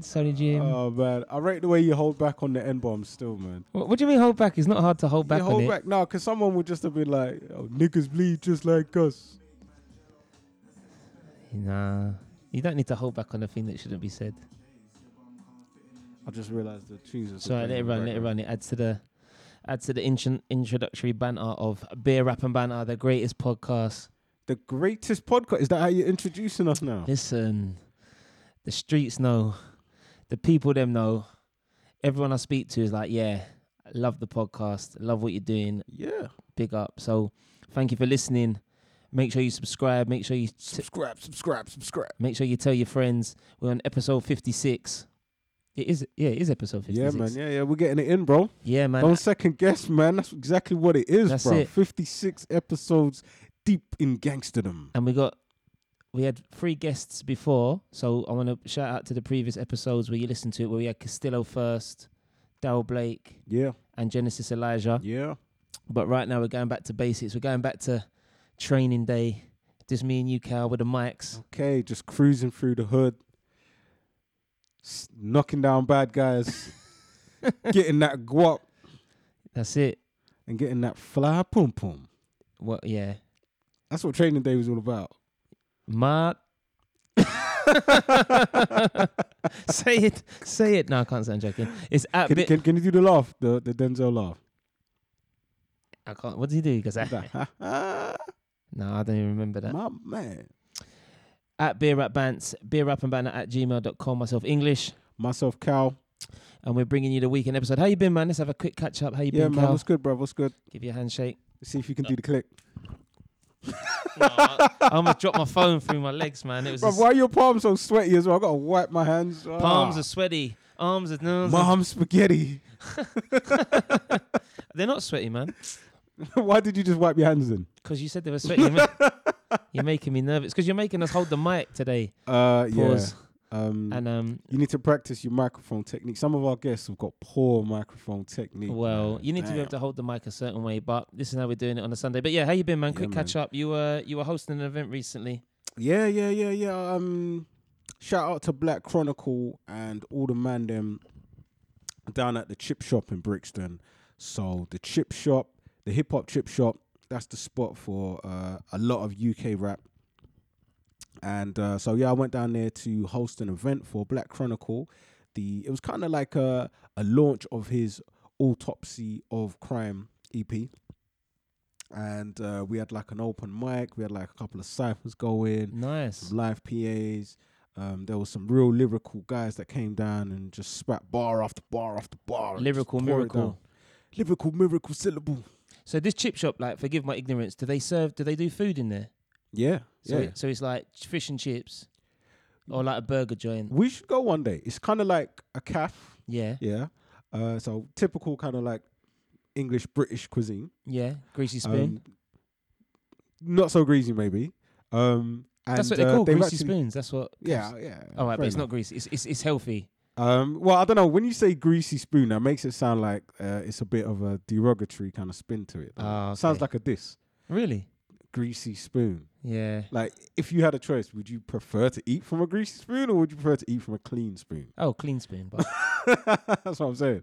Sonny Jim. Oh man, I rate the way you hold back on the N bomb still, man. what, what do you mean hold back? It's not hard to hold back you hold back now, because someone would just have been like, oh, "Niggas bleed just like us." Nah, you don't need to hold back on a thing that shouldn't be said. I just realised the tunes. So let it run, let it run. It adds to the adds to the intro- introductory banter of beer rap and banter, the greatest podcast. The greatest podcast. Is that how you're introducing us now? Listen, the streets know, the people them know. Everyone I speak to is like, yeah, love the podcast, love what you're doing, Yeah. big up. So thank you for listening. Make sure you subscribe. Make sure you t- Subscribe, subscribe, subscribe. make sure you tell your friends. We're on episode 56. It is, yeah, it is episode 56. Yeah, man. Yeah, yeah. We're getting it in, bro. Yeah, man. Don't second guess, man. That's exactly what it is, That's bro. it. 56 episodes deep in gangsterdom. and we got we had three guests before, so I want to shout out to the previous episodes where you listened to it, where we had Castillo first, Daryl Blake, Yeah, and Genesis Elijah. yeah. But right now we're going back to basics. We're going back to training day. Just me and you, Cal, with the mics. Okay, just cruising through the hood, s- knocking down bad guys, getting that guap, That's it. and getting that fly pum pum. What? Yeah, That's what training day was all about. Mart. say it. Say it. No, I can't say I'm joking. It's at Can, bit. can, can you do the laugh, the, the Denzel laugh? I can't. What did he do? Because I. That, No, I don't even remember that. My man. at beer rap bants, beer rap and banter at gmail.com, myself English. Myself, Cal. And we're bringing you the weekend episode. How you been, man? Let's have a quick catch up. How you Yeah, been, man. Cal? What's good, bro? What's good? Give you a handshake. Let's see if you can do the click. I almost dropped my phone through my legs, man. It was Bro, why are your palms so sweaty as well? I gotta wipe my hands. palms Ah. are sweaty, arms are no, Mom spaghetti. they're not sweaty, man. Why did you just wipe your hands in? Because you said they were sweaty. You're, you're making me nervous because you're making us hold the mic today. Uh, Pause. yeah. Um, And um, you need to practice your microphone technique. Some of our guests have got poor microphone technique. well, man. you need to be able to hold the mic a certain way. But this is how we're doing it on a Sunday. But yeah, how you been, man? Yeah, Quick catch up. You were you were hosting an event recently. Yeah, yeah, yeah, yeah. Um, shout out to Black Chronicle and all the man them down at the chip shop in Brixton. So the chip shop, the hip hop chip shop, that's the spot for uh, a lot of UK rap. And uh, so yeah, I went down there to host an event for Black Chronicle. The it was kind of like a a launch of his autopsy of crime EP. And uh, we had like an open mic. We had like a couple of ciphers going Nice. live PAs. Um, there was some real lyrical guys that came down and just spat bar after bar after bar. Lyrical just pour it miracle. Lyrical miracle syllable. So this chip shop, like, forgive my ignorance, do they serve? Do they do food in there? Yeah, So, yeah. it- so it's like fish and chips, or like a burger joint. we should go one day. It's kind of like a calf. Yeah, Yeah. Uh, so typical kind of like English British cuisine. yeah. Greasy spoon. Um, not so greasy, maybe. Um, and, That's what they uh, call they've greasy spoons. That's what. Yeah, yeah. All right, but it's not greasy. It's, it's it's healthy. Um, well, I don't know. When you say greasy spoon, that makes it sound like uh, it's a bit of a derogatory kind of spin to it. Ah, Sounds like a diss. Really? Greasy spoon. Yeah. Like, if you had a choice, would you prefer to eat from a greasy spoon or would you prefer to eat from a clean spoon? Oh, clean spoon. But That's what I'm saying.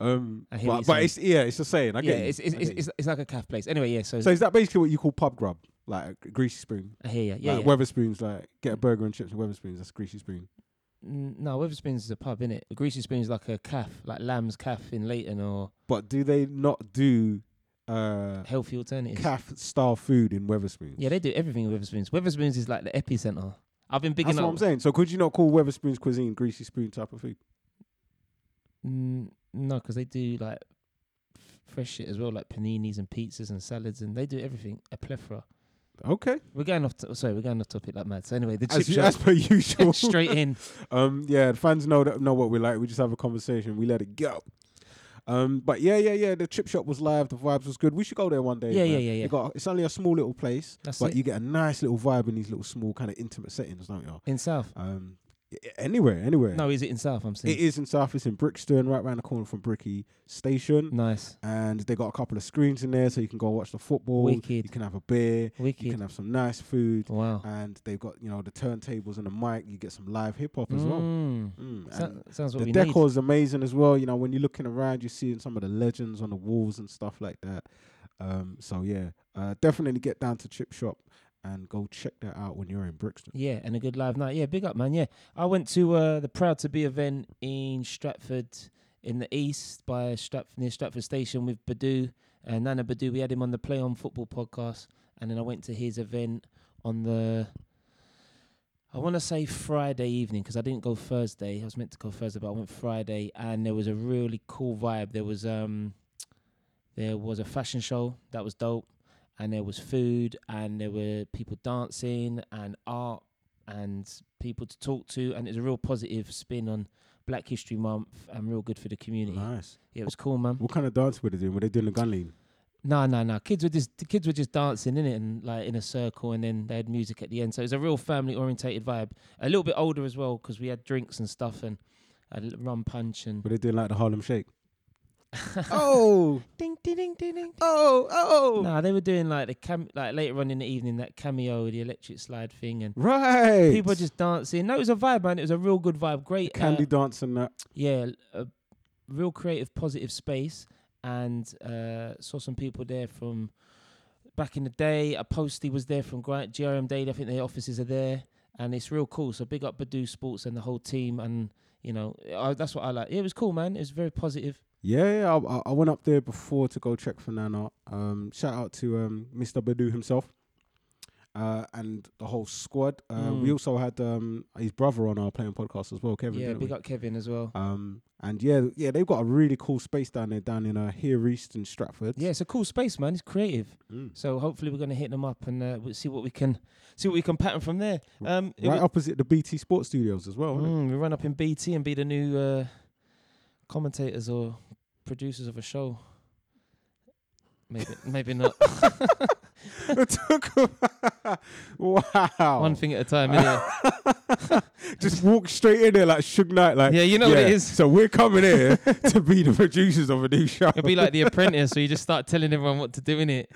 Um, I hear but but it's yeah, it's a saying. I yeah, get it's it's, it's it's it's like a calf place. Anyway, yeah. So, so is that basically what you call pub grub? Like a greasy spoon? I hear you. Yeah. like yeah. Wetherspoons, like get a burger and chips and Wetherspoons. That's greasy spoon. Mm, no, Wetherspoons is a pub, innit? A greasy spoon is like a calf, like lamb's calf in Leyton or But do they not do uh, healthy alternatives. calf style food in Wetherspoons? Yeah, they do everything with Wetherspoons. Wetherspoons is like the epicenter. I've been bigging That's what. I'm saying. So could you not call Wetherspoons cuisine greasy spoon type of food? Mm, no, because they do like f- fresh shit as well, like paninis and pizzas and salads, and they do everything a plethora. Okay, We're going off. To, sorry, we're going off topic like mad. So anyway, the chip as, shop as per usual. straight in. Um, yeah, the fans know that know what we like. We just have a conversation. We let it go. Um, but yeah, yeah, yeah. The chip shop was live. The vibes was good. We should go there one day. Yeah, man. yeah, yeah, yeah. Got, it's only a small little place, That's but it. you get a nice little vibe in these little small kind of intimate settings, don't you? In South. Um, Anywhere, anywhere. No, is it in South? I'm saying. It is in South. It's in Brixton, right around the corner from Bricky Station. Nice. And they got a couple of screens in there, so you can go watch the football. Wicked. You can have a beer. Wicked. You can have some nice food. wow. And they've got you know the turntables and the mic. You get some live hip hop as well. Mm. Mm. So- sounds what the decor need. is amazing as well. You know, when you're looking around, you're seeing some of the legends on the walls and stuff like that. Um, so yeah, uh, definitely get down to Chip Shop and go check that out when you're in Brixton. Yeah, and a good live night. Yeah, big up, man. Yeah, I went to uh, the Proud to Be event in Stratford in the east by Strat- near Stratford Station with Badu and Nana Badu. We had him on the Play On Football podcast, and then I went to his event on the. I want to say Friday evening because I didn't go Thursday. I was meant to go Thursday, but I went Friday, and there was a really cool vibe. There was um, there was a fashion show that was dope and there was food and there were people dancing and art and people to talk to and it was a real positive spin on Black History Month and real good for the community. Nice. Yeah, it was cool, man. What kind of dance were they doing? Were they doing the gun lean? No, no, no. Kids were just the kids were just dancing in it and like in a circle, and then they had music at the end. So it was a real family orientated vibe. A little bit older as well because we had drinks and stuff and a rum punch and Were they doing like the Harlem Shake? oh, ding ding ding ding ding. oh, oh. Nah, they were doing like the cam like later on in the evening that cameo, the electric slide thing, and Right. people were just dancing. No, it was a vibe, man. It was a real good vibe. Great, candy uh, dance and that. yeah, a real creative, positive space, and uh, saw some people there from back in the day. A postie was there from Grant GRM Day. I think their offices are there, and it's real cool. So big up Badu Sports and the whole team, and you know I, that's what I like. Yeah, it was cool, man. It was very positive. Yeah. I, I- went up there before to go check for Nana. Um, shout out to um, Mr. Badu himself. Uh, and the whole squad. Uh, We Mm. also had um, his brother on our playing podcast as well, Kevin. yeah, big we? up Kevin as well. Um, and yeah, yeah, they've got a really cool space down there, down in uh, Here East and Stratford. Yeah, it's a cool space, man. It's creative. Mm. So hopefully we're gonna hit them up and uh, we'll see what we can see what we can pattern from there. Um, right opposite the BT Sports Studios as well. Mm, we run up in BT and be the new uh, commentators or producers of a show. Maybe, maybe not. wow. One thing at a time. innit? Just walk straight in there like Suge Knight. Like, yeah, you know what it is. So we're coming here to be the producers of a new show. It'll be like The Apprentice, where you just start telling everyone what to do in it.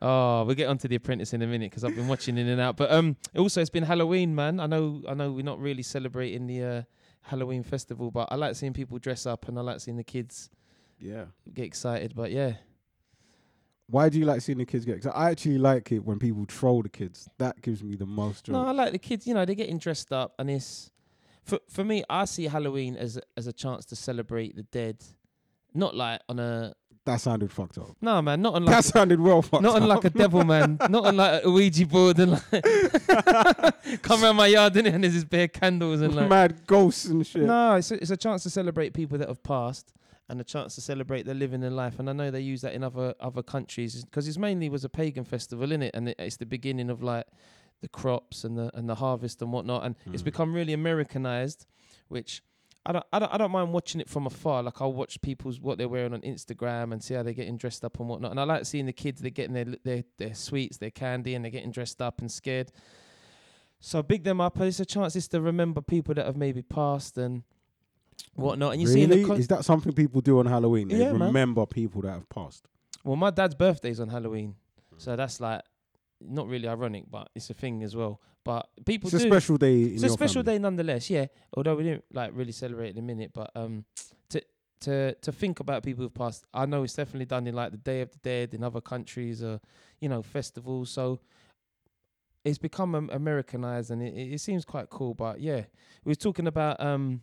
oh, we'll get onto The Apprentice in a minute because I've been watching in and out. But um, also it's been Halloween, man. I know, I know, we're not really celebrating the uh, Halloween festival, but I like seeing people dress up and I like seeing the kids yeah. get excited. But yeah, Why do you like seeing the kids get? Cause I actually like it when people troll the kids. That gives me the most joy. No, I like the kids. You know, they're getting dressed up, and it's for for me. I see Halloween as a- as a chance to celebrate the dead, not like on a that sounded fucked up. no man, not on like that sounded well fucked not up. a devil man, not unlike a Ouija board and like come around my yard innit, and there's this bare candles and like mad ghosts and shit. no, it's a, it's a chance to celebrate people that have passed. And a chance to celebrate their living in life, and I know they use that in other other countries because it's mainly was a pagan festival, in it, and it, it's the beginning of like the crops and the and the harvest and whatnot, and it's Mm. become really Americanized, which I don't, I don't I don't mind watching it from afar. Like I'll watch people's what they're wearing on Instagram and see how they're getting dressed up and whatnot. And I like seeing the kids they're getting their their their sweets, their candy, and they're getting dressed up and scared. So big them up. It's a chance is to remember people that have maybe passed and whatnot. And you see really? the con- Is that something people do on Halloween? They Yeah, man. remember people that have passed. well, my dad's birthday's on Halloween, hmm. so that's like not really ironic, but it's a thing as well. But people It's a special day. In it's a your special family. day nonetheless, yeah. Although we didn't like really celebrate in a minute, but um, to to to think about people who've passed, I know it's definitely done in like the Day of the Dead in other countries or you know festivals. So it's become um, Americanized and it, it it seems quite cool. But yeah, we were talking about um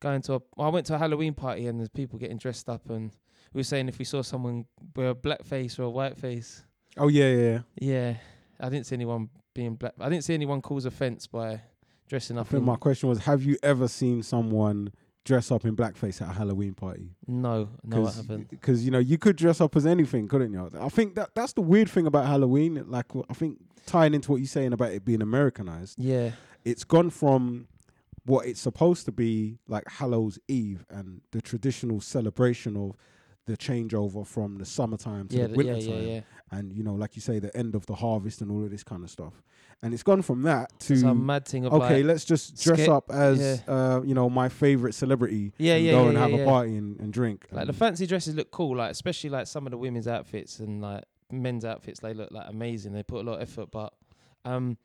going to a. Well, I went to a Halloween party and there's people getting dressed up and we were saying if we saw someone wear a black face or a white face, Oh yeah, yeah. yeah. yeah, I didn't see anyone being black. I didn't see anyone cause offence by dressing up. I think my question was: Have you ever seen someone dress up in blackface at a Halloween party? No, no, I haven't. Because you know you could dress up as anything, couldn't you? I think that that's the weird thing about Halloween. Like I think tying into what you're saying about it being Americanized, Yeah, it's gone from what it's supposed to be like Hallows Eve and the traditional celebration of the changeover from the summertime to yeah, the winter yeah, time, yeah, and you know, like you say, the end of the harvest and all of this kind of stuff. And it's gone from that to Some mad thing of okay, like, let's just dress up as uh, you know my favorite celebrity. Yeah, and yeah, go and have a party and, and drink. like the fancy dresses look cool, like especially like some of the women's outfits and like men's outfits. They look like amazing. They put a lot of effort, but um.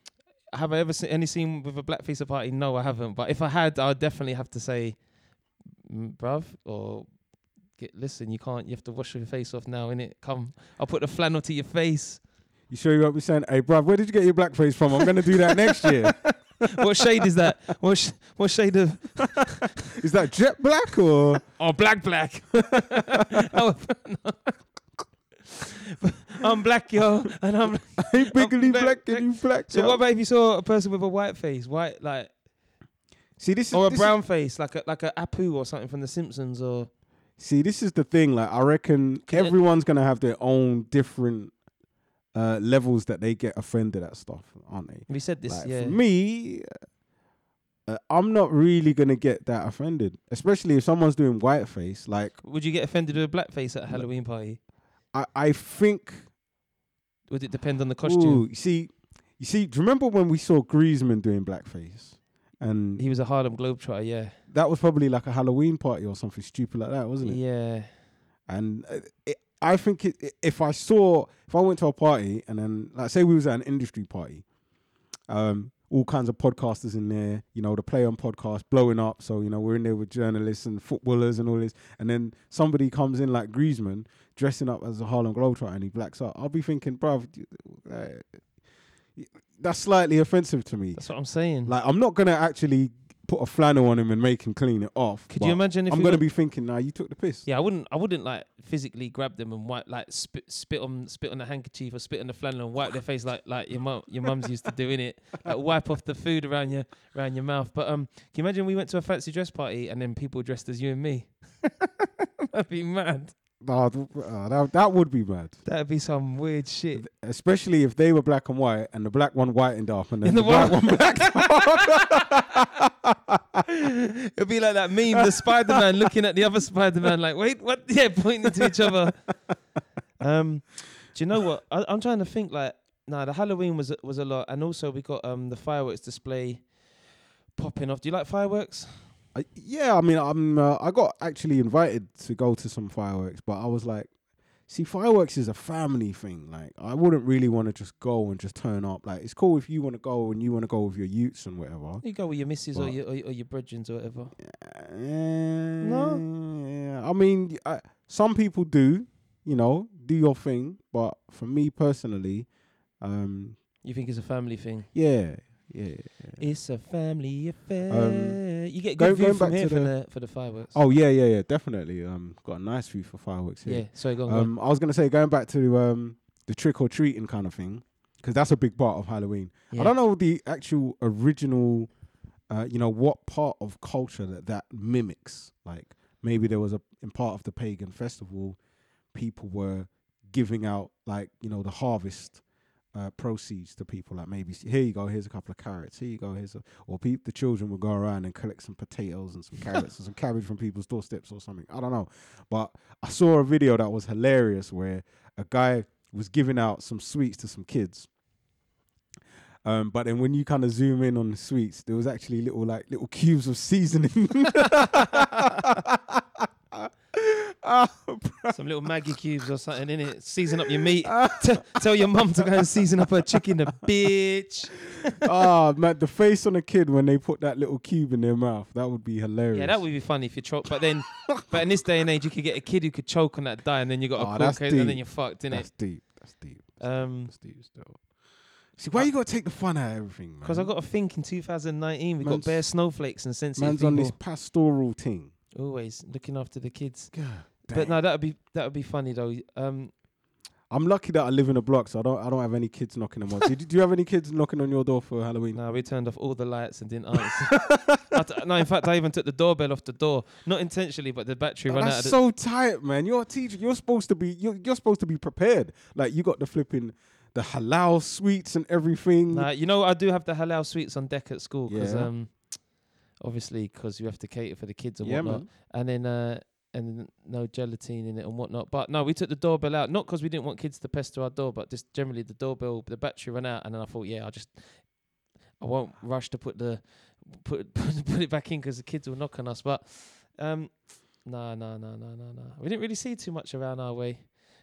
Have I ever seen any scene with a blackface at a party? No, I haven't. But if I had, I'd definitely have to say, "Mm, bruv, or get listen. You can't. You have to wash your face off now, innit? Come, I'll put the flannel to your face. you sure you won't be saying, "Hey, bruv, where did you get your blackface from? I'm gonna do that next year." what shade is that? What sh- what shade of? Is that jet black or? Oh, black, black. Oh. I'm black, yo, and I'm. Hey, biggly black, black and you black. So yo. what about if you saw a person with a white face, white like, See, this is or a this is- brown face, like a like a Apu or something from The Simpsons, or See, this is the thing. Like, I reckon everyone's gonna have their own different uh, levels that they get offended at stuff, aren't they? we said this, Like, yeah. For me, uh, I'm not really gonna get that offended, especially if someone's doing whiteface. Like, Would you get offended with a black face at a Halloween party? I, I think. Would it depend on the costume? Ooh, you see, you see. Do you remember when we saw Griezmann doing blackface? And He was a Harlem Globetrotter, yeah, that was probably like a Halloween party or something stupid like that, wasn't it? yeah. And uh, it, I think it, if I saw, if I went to a party and then, like, say we was at an industry party, um, all kinds of podcasters in there, you know, the Play On podcast blowing up. So you know, we're in there with journalists and footballers and all this, and then somebody comes in like Griezmann dressing up as a Harlem Globetrotter and he blacks out. I'll be thinking, bruv, that's slightly offensive to me. That's what I'm saying. Like, I'm not gonna actually put a flannel on him and make him clean it off. Could you imagine if I'm gonna be thinking, nah, you took the piss. Yeah, I wouldn't. I wouldn't like physically grab them and wipe, like spit, spit on, spit on the handkerchief or spit on the flannel and wipe their face like, like your mum, your mums used to doing it. Like wipe off the food around your, around your mouth. But um, can you imagine we went to a fancy dress party and then people dressed as you and me? That'd be mad. Th- uh, that, that would be mad. That'd be some weird shit. Especially if they were black and white and the black one whitened up and then In the, the white one black. It'd be like that meme, the Spider Man looking at the other Spider Man, like, wait, what? Yeah, pointing to each other. Um, do you know what? I, I'm trying to think. Like, nah, the Halloween was a- was a lot, and also we got um the fireworks display popping off. Do you like fireworks? Uh, yeah, I mean, I'm. Uh, I got actually invited to go to some fireworks, but I was like, see, fireworks is a family thing. Like, I wouldn't really want to just go and just turn up. Like, it's cool if you want to go and you want to go with your youths and whatever. You go with your missus or your or, your- or your brethren or whatever. no, yeah. I mean, I, some people do. You know, do your thing, but for me personally, um, You think it's a family thing? yeah, yeah. It's a family affair. you get go- good view going from back here to for the- the for the fireworks. Oh yeah, yeah, yeah, definitely. Um, got a nice view for fireworks here. yeah. Sorry, go on. go on. Um, I was gonna say going back to um the trick or treating kind of thing, because that's a big part of Halloween. Yeah. I don't know the actual original, uh, you know, what part of culture that that mimics. Like maybe there was a in part of the pagan festival, people were giving out like you know the harvest. Uh, proceeds to people like maybe here you go here's a couple of carrots here you go here's a or peop the children would go around and collect some potatoes and some carrots and some cabbage from people's doorsteps or something I don't know but I saw a video that was hilarious where a guy was giving out some sweets to some kids. Um, but then when you kind of zoom in on the sweets, there was actually little like little cubes of seasoning. Ah, Some little Maggie cubes or something in it. Season up your meat. T- tell your mum to go and season up her chicken, the bitch. ah, man, the face on a kid when they put that little cube in their mouth, that would be hilarious. Yeah, that would be funny if you choke. But then, but in this day and age, you could get a kid who could choke on that die, and then you got Oh, a that's cook, and then deep. you're fucked, innit? That's deep. That's deep. Um, That's deep still. See, why you gotta take the fun out of everything, man? because I got to think in 2019, we got Man's- bare snowflakes and sensitive man's people. on this pastoral thing. Always looking after the kids. God, But no, that would be that would be funny though. Um, I'm lucky that I live in a block, so I don't I don't have any kids knocking on my. do, do you have any kids knocking on your door for Halloween? no, we turned off all the lights and didn't answer. T- no, in fact, I even took the doorbell off the door, not intentionally, but the battery ran out. that's Of so tight, man. You're a teacher. You're supposed to be. You're, you're supposed to be prepared. Like you got the flipping, the halal sweets and everything. Nah, you know, I do have the halal sweets on deck at school because, Yeah. um, obviously, because you have to cater for the kids and yeah, whatnot. man. And then, uh, and no gelatine in it and whatnot. But no, we took the doorbell out not because we didn't want kids to pester our door, but just generally the doorbell, the battery ran out, and then I thought, yeah, I just I won't rush to put the put put, put it back in because the kids will knock on us. But um, no, no, no, no, no, no. We didn't really see too much around our way,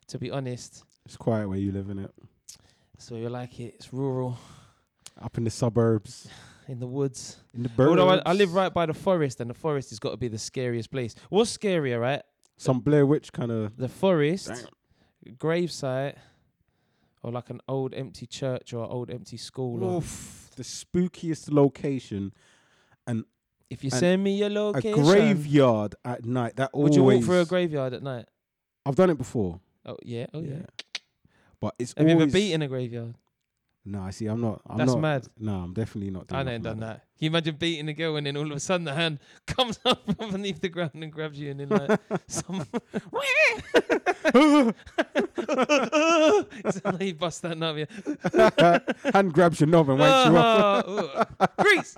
to be honest. It's quiet where you live in it. So you like it. It's rural, Up in the suburbs, in the woods. in the. Although I, I live right by the forest, and the forest has got to be the scariest place. What's scarier, right? Some Blair Witch kind of. The forest, gravesite, or like an old empty church or old empty school. Or Oof, the spookiest location. And if you send me your location, A graveyard at night. That would always. you walk through a graveyard at night? I've done it before. Oh yeah, oh yeah. But it's Have you always. ever beaten a graveyard? No, I see. I'm not. I'm That's not, mad. No, I'm definitely not. Doing I ain't done that. Can you imagine beating a girl and then all of a sudden the hand comes up from underneath the ground and grabs you and then like some it's like you bust that nut, yeah. Hand grabs your knob and wakes you up. Oh, oh. Grease.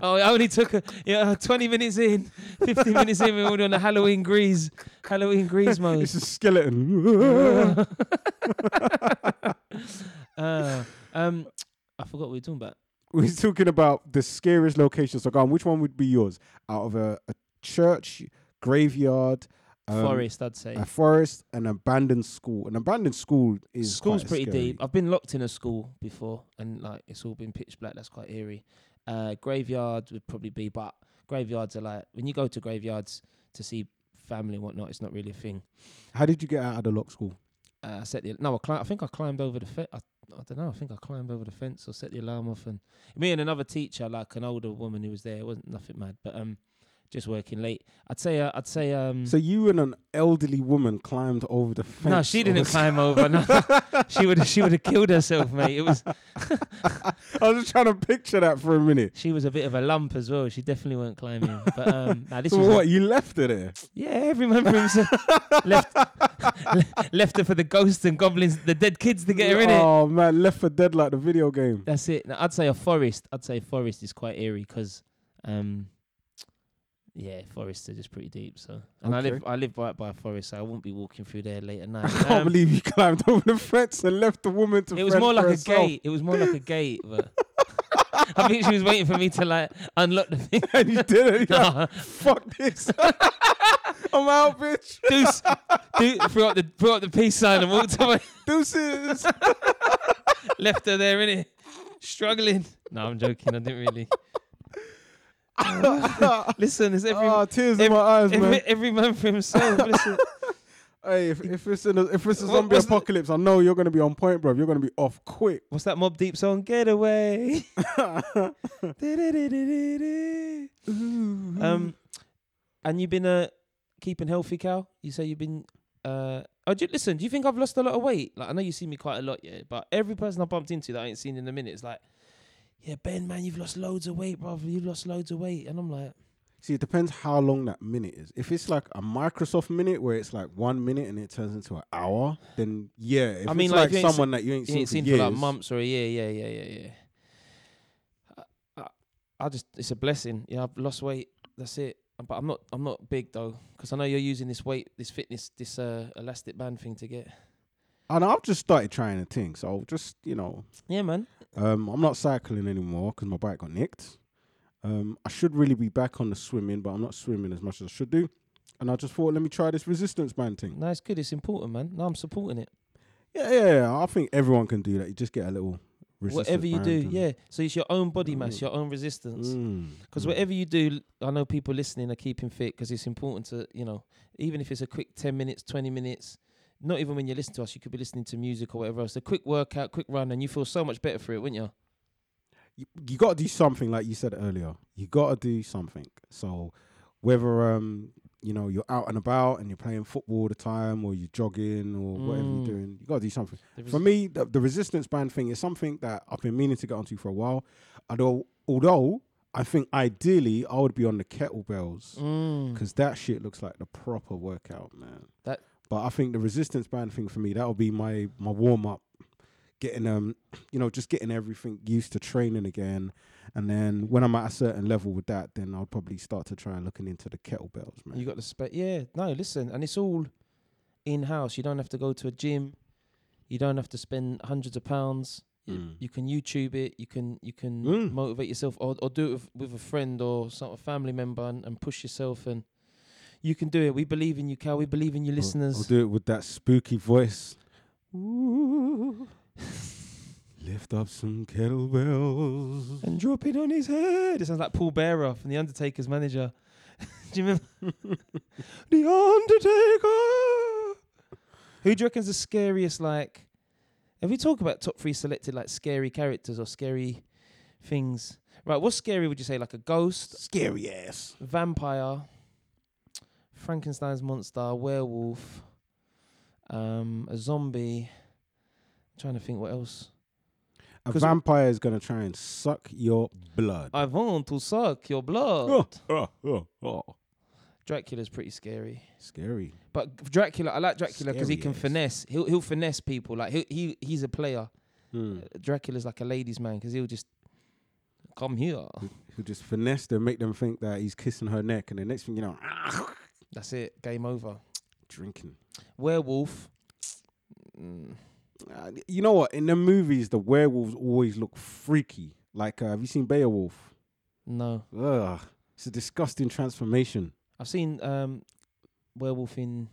Oh, it only took a, yeah, 20 minutes in, 15 minutes in, we're already on the Halloween grease, Halloween grease mode. It's a skeleton. uh, um, I forgot what we were talking about. We're talking about the scariest locations. So, go on, which one would be yours? Out of a, a church, graveyard, um, Forest, I'd say. a forest, an abandoned school. An abandoned school is School's pretty scary. deep. I've been locked in a school before, and like it's all been pitch black. That's quite eerie. Uh, graveyard would probably be, but graveyards are like when you go to graveyards to see family and whatnot. It's not really a thing. How did you get out of the lock school? Uh, I set the no. I, cli- I think I climbed over the fence. I, I don't know. I think I climbed over the fence or set the alarm off, and me and another teacher, like an older woman who was there. It wasn't nothing mad, but um, just working late. I'd say. Uh, I'd say um. So you and an elderly woman climbed over the fence. no, she didn't climb over. No, she would. She would have killed herself, mate. It was. I was just trying to picture that for a minute. She was a bit of a lump as well. She definitely weren't climbing. But um, nah, this So was what? You left her there? yeah. Every man for himself. left, left her for the ghosts and goblins, the dead kids to get her in it. Oh man, left for dead like the video game. That's it. Now, I'd say a forest. I'd say forest is quite eerie because, um, yeah, forests are just pretty deep. So, and I live I live right by a forest, so I won't be walking through there late at night. I can't Um, believe you climbed over the fence and left the woman to. it was more for like a herself. gate. It was more like a gate, but I think she was waiting for me to like unlock the thing. and you didn't. You're like, Fuck this. I'm out, bitch. Deuce, deuce, threw up the threw up the peace sign and walked away. Deuces. Left her there, innit? Struggling. No, I'm joking. I didn't really. Listen, it's every Ah, tears in my eyes, man. every, every man for himself. Listen, Hey, if, if it's in a, if it's a zombie what's apocalypse, I know you're gonna be on point, bro. You're gonna be off quick. what's that Mobb Deep song? Get away. um, and you've been uh keeping healthy, Cal. You say you've been uh. Oh, do you, listen. Do you think I've lost a lot of weight? Like I know you see me quite a lot, yeah. But every person I bumped into that I ain't seen in a minute is like, yeah, Ben, man, you've lost loads of weight, brother. You've lost loads of weight, and I'm like, See, it depends how long that minute is. If it's like a Microsoft minute where it's like one minute and it turns into an hour, then yeah. If I mean, it's like, like, if you someone that you ain't you seen, ain't for seen years, for like months or a year. Yeah, yeah, yeah, yeah. I, I, I just it's a blessing. Yeah, I've lost weight. That's it. But I'm not I'm not big though, because I know you're using this weight, this fitness, this uh, elastic band thing to get. And I've just started trying a thing. So just you know, Yeah, man. um, I'm not cycling anymore because my bike got nicked. Um, I should really be back on the swimming, but I'm not swimming as much as I should do. And I just thought, let me try this resistance band thing. No, it's good. It's important, man. No, I'm supporting it. Yeah, yeah, yeah. I think everyone can do that. You just get a little resistance whatever you do, yeah. So it's your own body mass, Mm. your own resistance. Mm, Because mm. whatever you do, I know people listening are keeping fit because it's important to, you know, even if it's a quick 10 minutes, 20 minutes, not even when you listen to us, you could be listening to music or whatever else. A quick workout, quick run, and you feel so much better for it, wouldn't you? you, you got to do something like you said earlier you got to do something so whether um you know you're out and about and you're playing football all the time or you're jogging or whatever Mm. you're doing you got to do something for me the, the resistance band thing is something that i've been meaning to get onto for a while although although i think ideally i would be on the kettlebells Mm. because that shit looks like the proper workout man That- but i think the resistance band thing for me that'll be my my warm-up getting um you know just getting everything used to training again And then when I'm at a certain level with that, then I'll probably start to try and looking into the kettlebells, man. You got the spec. Yeah, no, listen, and it's all in house. You don't have to go to a gym. You don't have to spend hundreds of pounds. You, Mm. you can YouTube it. You can you can Mm. motivate yourself, or or do it with, with a friend or some a family member, and, and push yourself. And you can do it. We believe in you, Cal. We believe in your I'll- I'll, listeners. do it with that spooky voice. Lift up some kettlebells. and drop it on his head. It sounds like Paul Bearer from The Undertaker's manager. Do you remember? the Undertaker. Who do you reckon's the scariest? Like, if we talk about top three selected like scary characters or scary things, right? What's scary? Would you say like a ghost, Scary ass. vampire, Frankenstein's monster, werewolf, um, a zombie? I'm trying to think what else. A vampire is gonna try and suck your blood. I want to suck your blood. Oh, oh, oh. Dracula's pretty scary. Scary. But Dracula, I like Dracula because he can ass. finesse. He'll he'll finesse people. Like he he he's a player. Hmm. Uh, Dracula's like a ladies' man because he'll just come here. He'll just finesse them, make them think that he's kissing her neck, and the next thing you know, That's it. Game over. drinking. Werewolf. Mm, Uh, you know what? In the movies, the werewolves always look freaky. Like, uh, have you seen Beowulf? no, Ugh, it's a disgusting transformation. I've seen um, werewolf in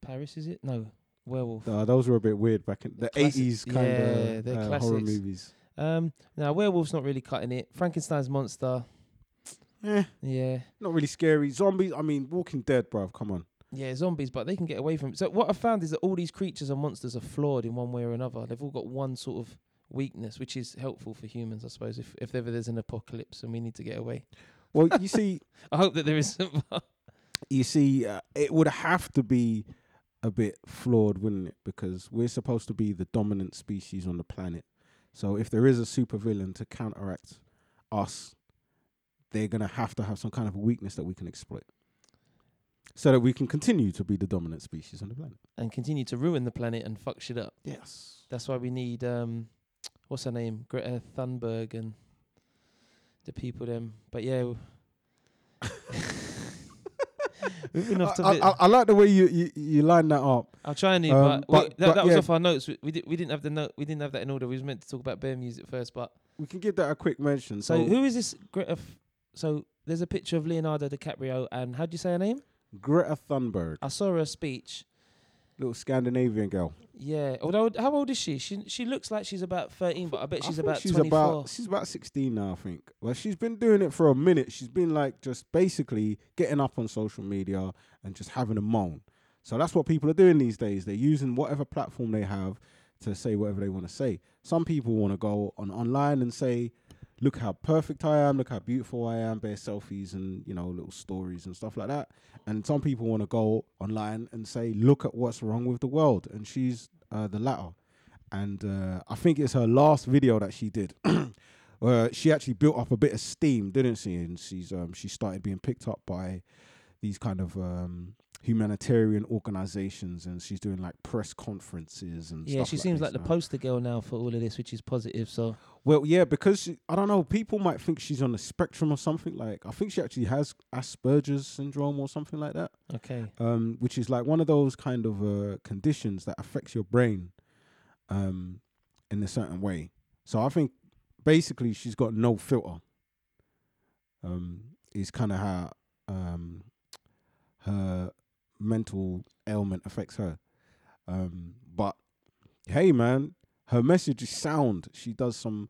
Paris. Is it no werewolf? Uh, those were a bit weird back in the eighties kind yeah, of they're uh, horror movies. Um, now werewolf's not really cutting it. Frankenstein's monster. Eh, Yeah, not really scary. Zombies. I mean, Walking Dead, bruv. Come on. Yeah, zombies, but they can get away from it. So what I found is that all these creatures and monsters are flawed in one way or another. They've all got one sort of weakness, which is helpful for humans, I suppose. If if ever there's an apocalypse and we need to get away, Well, you see, I hope that there isn't. you see, uh, it would have to be a bit flawed, wouldn't it? Because we're supposed to be the dominant species on the planet. So if there is a supervillain to counteract us, they're gonna have to have some kind of weakness that we can exploit, so that we can continue to be the dominant species on the planet. and continue to ruin the planet and fuck shit up. Yes. That's why we need um, what's her name, Greta Thunberg, and the people them. But yeah. We've been I, off I. I, I like the way you, you you line that up. I'll try and, Um, but, but- that, but that was yeah. off our notes. We, we, did, we didn't have the note. We didn't have that in order. We was meant to talk about bear music first, but We can give that a quick mention. So So, who is this Greta? F- so there's a picture of Leonardo DiCaprio, and how do you say her name? Greta Thunberg, I saw her speech. little Scandinavian girl. Yeah. Although, how old is she? She she looks like she's about 13, but I bet I she's about she's 24. about she's about 16 now, I think. Well, she's been doing it for a minute. She's been like just basically getting up on social media and just having a moan. So that's what people are doing these days. They're using whatever platform they have to say whatever they want to say. Some people want to go on online and say, "Look how perfect I am. Look how beautiful I am." Bear selfies and you know little stories and stuff like that. And some people want to go online and say, "Look at what's wrong with the world." And she's uh, the latter and uh, I think it's her last video that she did. Where she actually built up a bit of steam, didn't she? And she's um, she started being picked up by these kind of um, humanitarian organizations, and she's doing like press conferences and yeah, she like seems like the poster girl now for all of this, which is positive. So Well, yeah, because she, I don't know, people might think she's on the spectrum or something. Like I think she actually has Asperger's syndrome or something like that. okay, um, which is like one of those kind of uh, conditions that affects your brain um, in a certain way. So I think basically she's got no filter. Um, is kind of how um, her mental ailment affects her. Um, but hey, man, her message is sound. She does some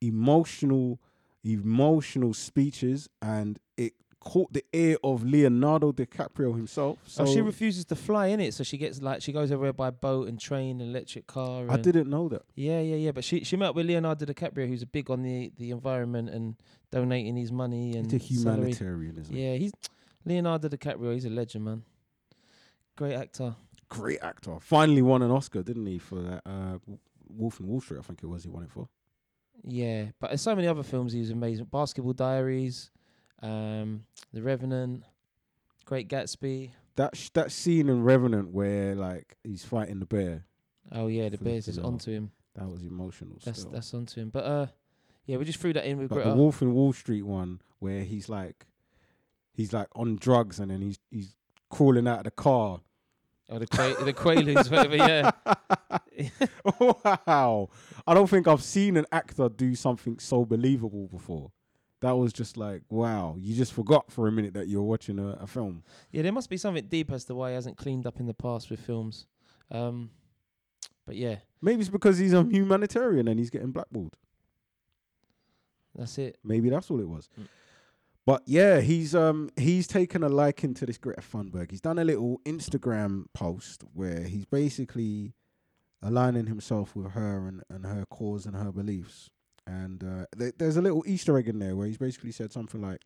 emotional, emotional speeches, and it caught the ear of Leonardo DiCaprio himself. So oh, she refuses to fly in it, so she gets like she goes everywhere by boat and train, and electric car. I didn't know that. Yeah, yeah, yeah. But she she met with Leonardo DiCaprio, who's a big on the the environment and donating his money and It's a salary. humanitarian, isn't it? Yeah, he's Leonardo DiCaprio. He's a legend, man. Great actor. Great actor. Finally won an Oscar, didn't he, for that uh, Wolf in Wall Street? I think it was. He won it for. Yeah, but there's so many other films he was amazing. Basketball Diaries, um, The Revenant, Great Gatsby. That sh- that scene in Revenant where like he's fighting the bear. Oh yeah, the Bears is onto him. That was emotional. That's still. that's onto him. But uh, Yeah, we just threw that in with Like Greta. the Wolf in Wall Street one, where he's like, he's like on drugs and then he's he's crawling out of the car. Or the Qua- the Quaaludes, whatever. Yeah. wow, I don't think I've seen an actor do something so believable before. That was just like, wow, you just forgot for a minute that you were watching a, a film. Yeah, there must be something deep as to why he hasn't cleaned up in the past with films. Um, but yeah, Maybe it's because he's a humanitarian and he's getting blackballed. that's it. Maybe that's all it was. Mm. But yeah, he's um he's taken a liking to this Greta Thunberg. He's done a little Instagram post where he's basically aligning himself with her and, and her cause and her beliefs. And uh, th- there's a little Easter egg in there where he's basically said something like,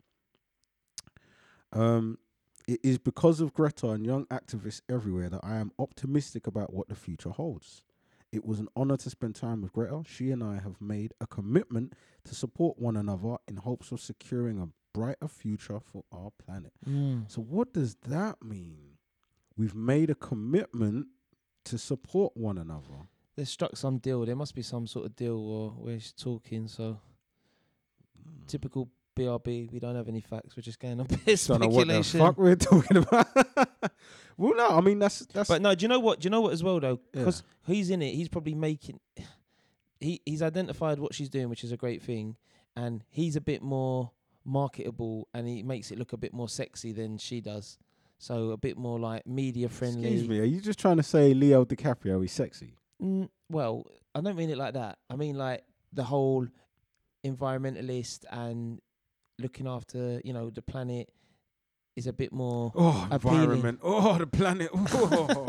um, "It is because of Greta and young activists everywhere that I am optimistic about what the future holds." It was an honor to spend time with Greta. She and I have made a commitment to support one another in hopes of securing a brighter future for our planet. Mm. So, what does that mean? We've made a commitment to support one another. They struck some deal. There must be some sort of deal or where he's talking. So typical BRB. We don't have any facts. We're just going on know what the speculation. fuck we're talking about. well, no, I mean that's that's. But no, do you know what? Do you know what as well though? Yeah. Because he's in it. He's probably making. He he's identified what she's doing, which is a great thing, and he's a bit more marketable, and he makes it look a bit more sexy than she does. So a bit more like media friendly. excuse me, are you just trying to say Leo DiCaprio is sexy? Mm, well, I don't mean it like that. I mean like the whole environmentalist and looking after you know the planet is a bit more. Oh, Appealing. environment. Oh, the planet. Oh.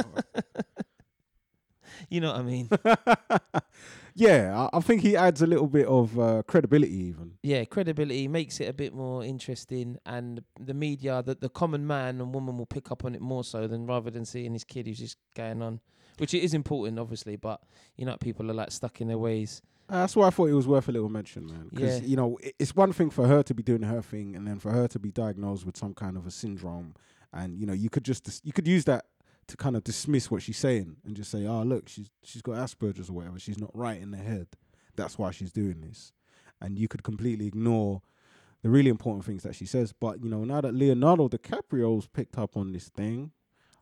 You know what I mean? yeah, I, I think he adds a little bit of uh, credibility, even. yeah, credibility makes it a bit more interesting, and the media, that the common man and woman will pick up on it more so than rather than seeing this kid who's just going on, which it is important, obviously, but you know, people are like stuck in their ways. Uh, That's why I thought it was worth a little mention, man. Because Yeah. you know, it's one thing for her to be doing her thing, and then for her to be diagnosed with some kind of a syndrome, and you know, you could just dis- you could use that to kind of dismiss what she's saying and just say, "Oh, look, she's she's got Asperger's or whatever. She's not right in the head. That's why she's doing this." And you could completely ignore the really important things that she says. But you know, now that Leonardo DiCaprio's picked up on this thing,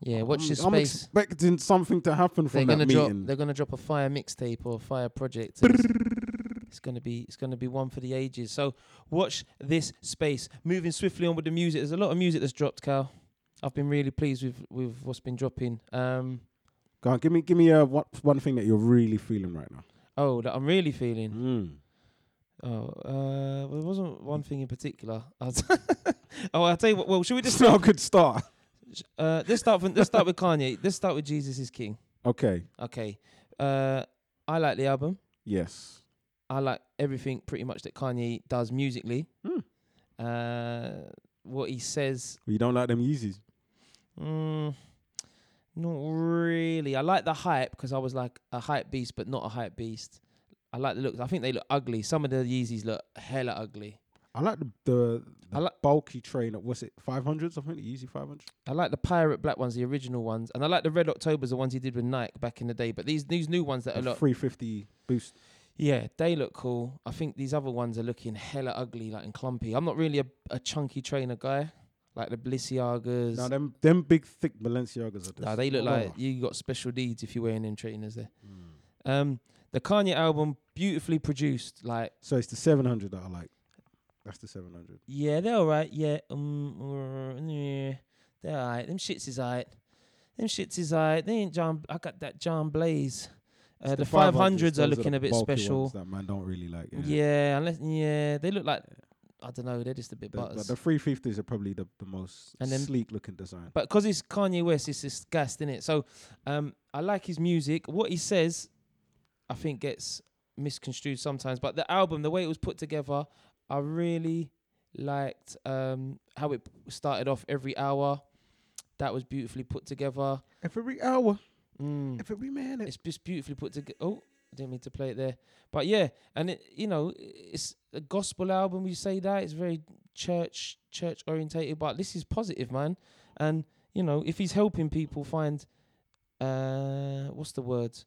Yeah, watch I'm, this I'm space. expecting something to happen They're from that gonna drop. meeting. They're gonna drop a fire mixtape or a fire project. It's, it's gonna be. It's gonna be one for the ages. So watch this space. Moving swiftly on with the music. There's a lot of music that's dropped, Cal. I've been really pleased with with what's been dropping. Um, Go on, give me give me uh, what one thing that you're really feeling right now. oh, that I'm really feeling. Mm. Oh, uh, well, it wasn't one thing in particular. Oh, I'll tell you what. Well, should we just It's not a good start. uh, let's start from let's start with Kanye. Let's start with Jesus is King. Okay. Okay. Uh, I like the album. Yes. I like everything pretty much that Kanye does musically. Hmm. Uh, what he says, You don't like them Yeezys? Mm, not really. I like the hype because I was like a hype beast, but not a hype beast. I like the looks. I think they look ugly. Some of the Yeezys look hella ugly. I like the the, the I like- bulky train. What's it? Five hundreds? I think the Yeezy five hundred. I like the pirate black ones, the original ones, and I like the red Octobers, the ones he did with Nike back in the day. But these these new ones that are The look, three fifty boost. yeah, they look cool. I think these other ones are looking hella ugly, like and clumpy. I'm not really a, a chunky trainer guy, like the Balenciagas. Now them them big thick Balenciagas are. Nah, they look Oh. like you got special needs if you're wearing them trainers there. Mm. Um, the Kanye album, beautifully produced. Like, So it's the seven hundred that I like. That's the seven hundred. yeah, they're alright. Yeah, um, uh, yeah, they're alright. Them shits is alright. Them shits is alright. They ain't John. I got that John Blaze. Uh, the five hundreds are looking a bit special. That man don't really like. Yeah. Yeah. unless yeah, they look like I don't know. They're just a bit The, the, butters. the 350s are probably the, the most And then- sleek looking design. But because it's Kanye West, it's just gassed in it. So um, I like his music. What he says, I think gets misconstrued sometimes. But the album, the way it was put together, I really liked um, how it started off every hour. That was beautifully put together. Every hour, Mm. every minute. It's just beautifully put together. Oh, didn't mean to play it there. But yeah, and it, you know, it's a gospel album. You say that it's very church church orientated, but this is positive, man. And you know, if he's helping people find, uh, what's the word?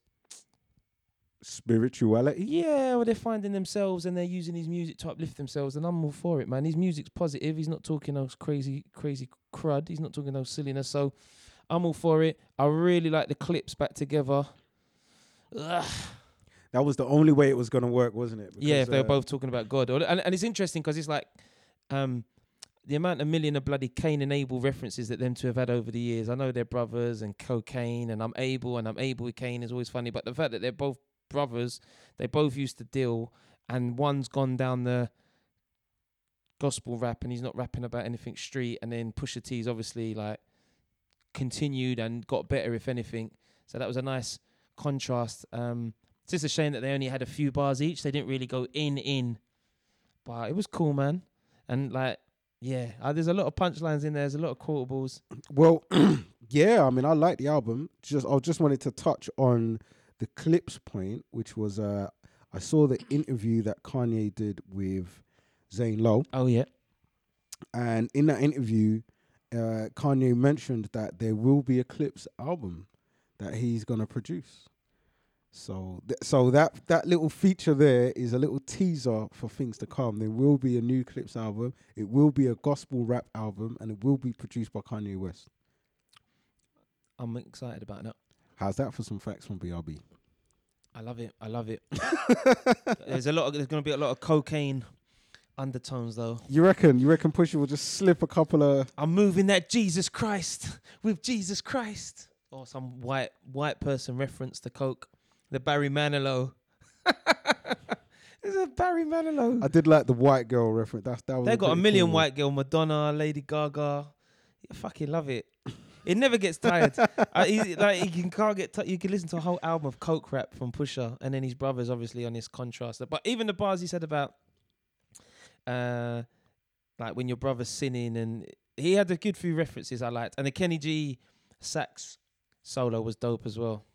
spirituality. Yeah, well, they're finding themselves and they're using his music to uplift themselves, and I'm all for it, man. His music's positive. He's not talking those crazy, crazy crud. He's not talking those silliness. So I'm all for it. I really like the Clipse back together. Ugh. That was the only way it was gonna work, wasn't it? yeah, if they were uh, both talking about God, Or- and and it's interesting because it's like, um, the amount of million of bloody Cain and Abel references that them two have had over the years. I know they're brothers and cocaine, and I'm Abel and I'm Abel with Cain is always funny. But the fact that they're both brothers, they both used to deal, and one's gone down the gospel rap and he's not rapping about anything street, and then Pusha T's obviously like continued and got better if anything. So that was a nice contrast. Um, it's just a shame that they only had a few bars each. They didn't really go in in, but it was cool, man. And like, yeah, uh, there's a lot of punchlines in there. There's a lot of quotables. Well, yeah, I mean, I like the album. Just I just wanted to touch on the Clipse point, which was uh, I saw the interview that Kanye did with Zane Lowe, Oh yeah, and in that interview, uh, Kanye mentioned that there will be a Clipse album that he's gonna produce. So, th- so that that little feature there is a little teaser for things to come. There will be a new Clipse album. It will be a gospel rap album, and it will be produced by Kanye West. I'm excited about that. How's that for some facts from BRB? I love it. I love it. there's a lot. Of, there's going to be a lot of cocaine undertones though. You reckon? You reckon Pusha will just slip a couple of? I'm moving that Jesus Christ with Jesus Christ, or some white white person reference to coke. The Barry Manilow. There's a Barry Manilow. I did like the white girl reference. That's that was. They got a million cool. white girl, Madonna, Lady Gaga. I fucking love it. It never gets tired. I, he, like you can can't get. T- you can listen to a whole album of coke rap from Pusha, and then his brothers obviously on this contrast. But even the bars he said about, uh, like when your brother's sinning, and he had a good few references I liked, and the Kenny G sax solo was dope as well.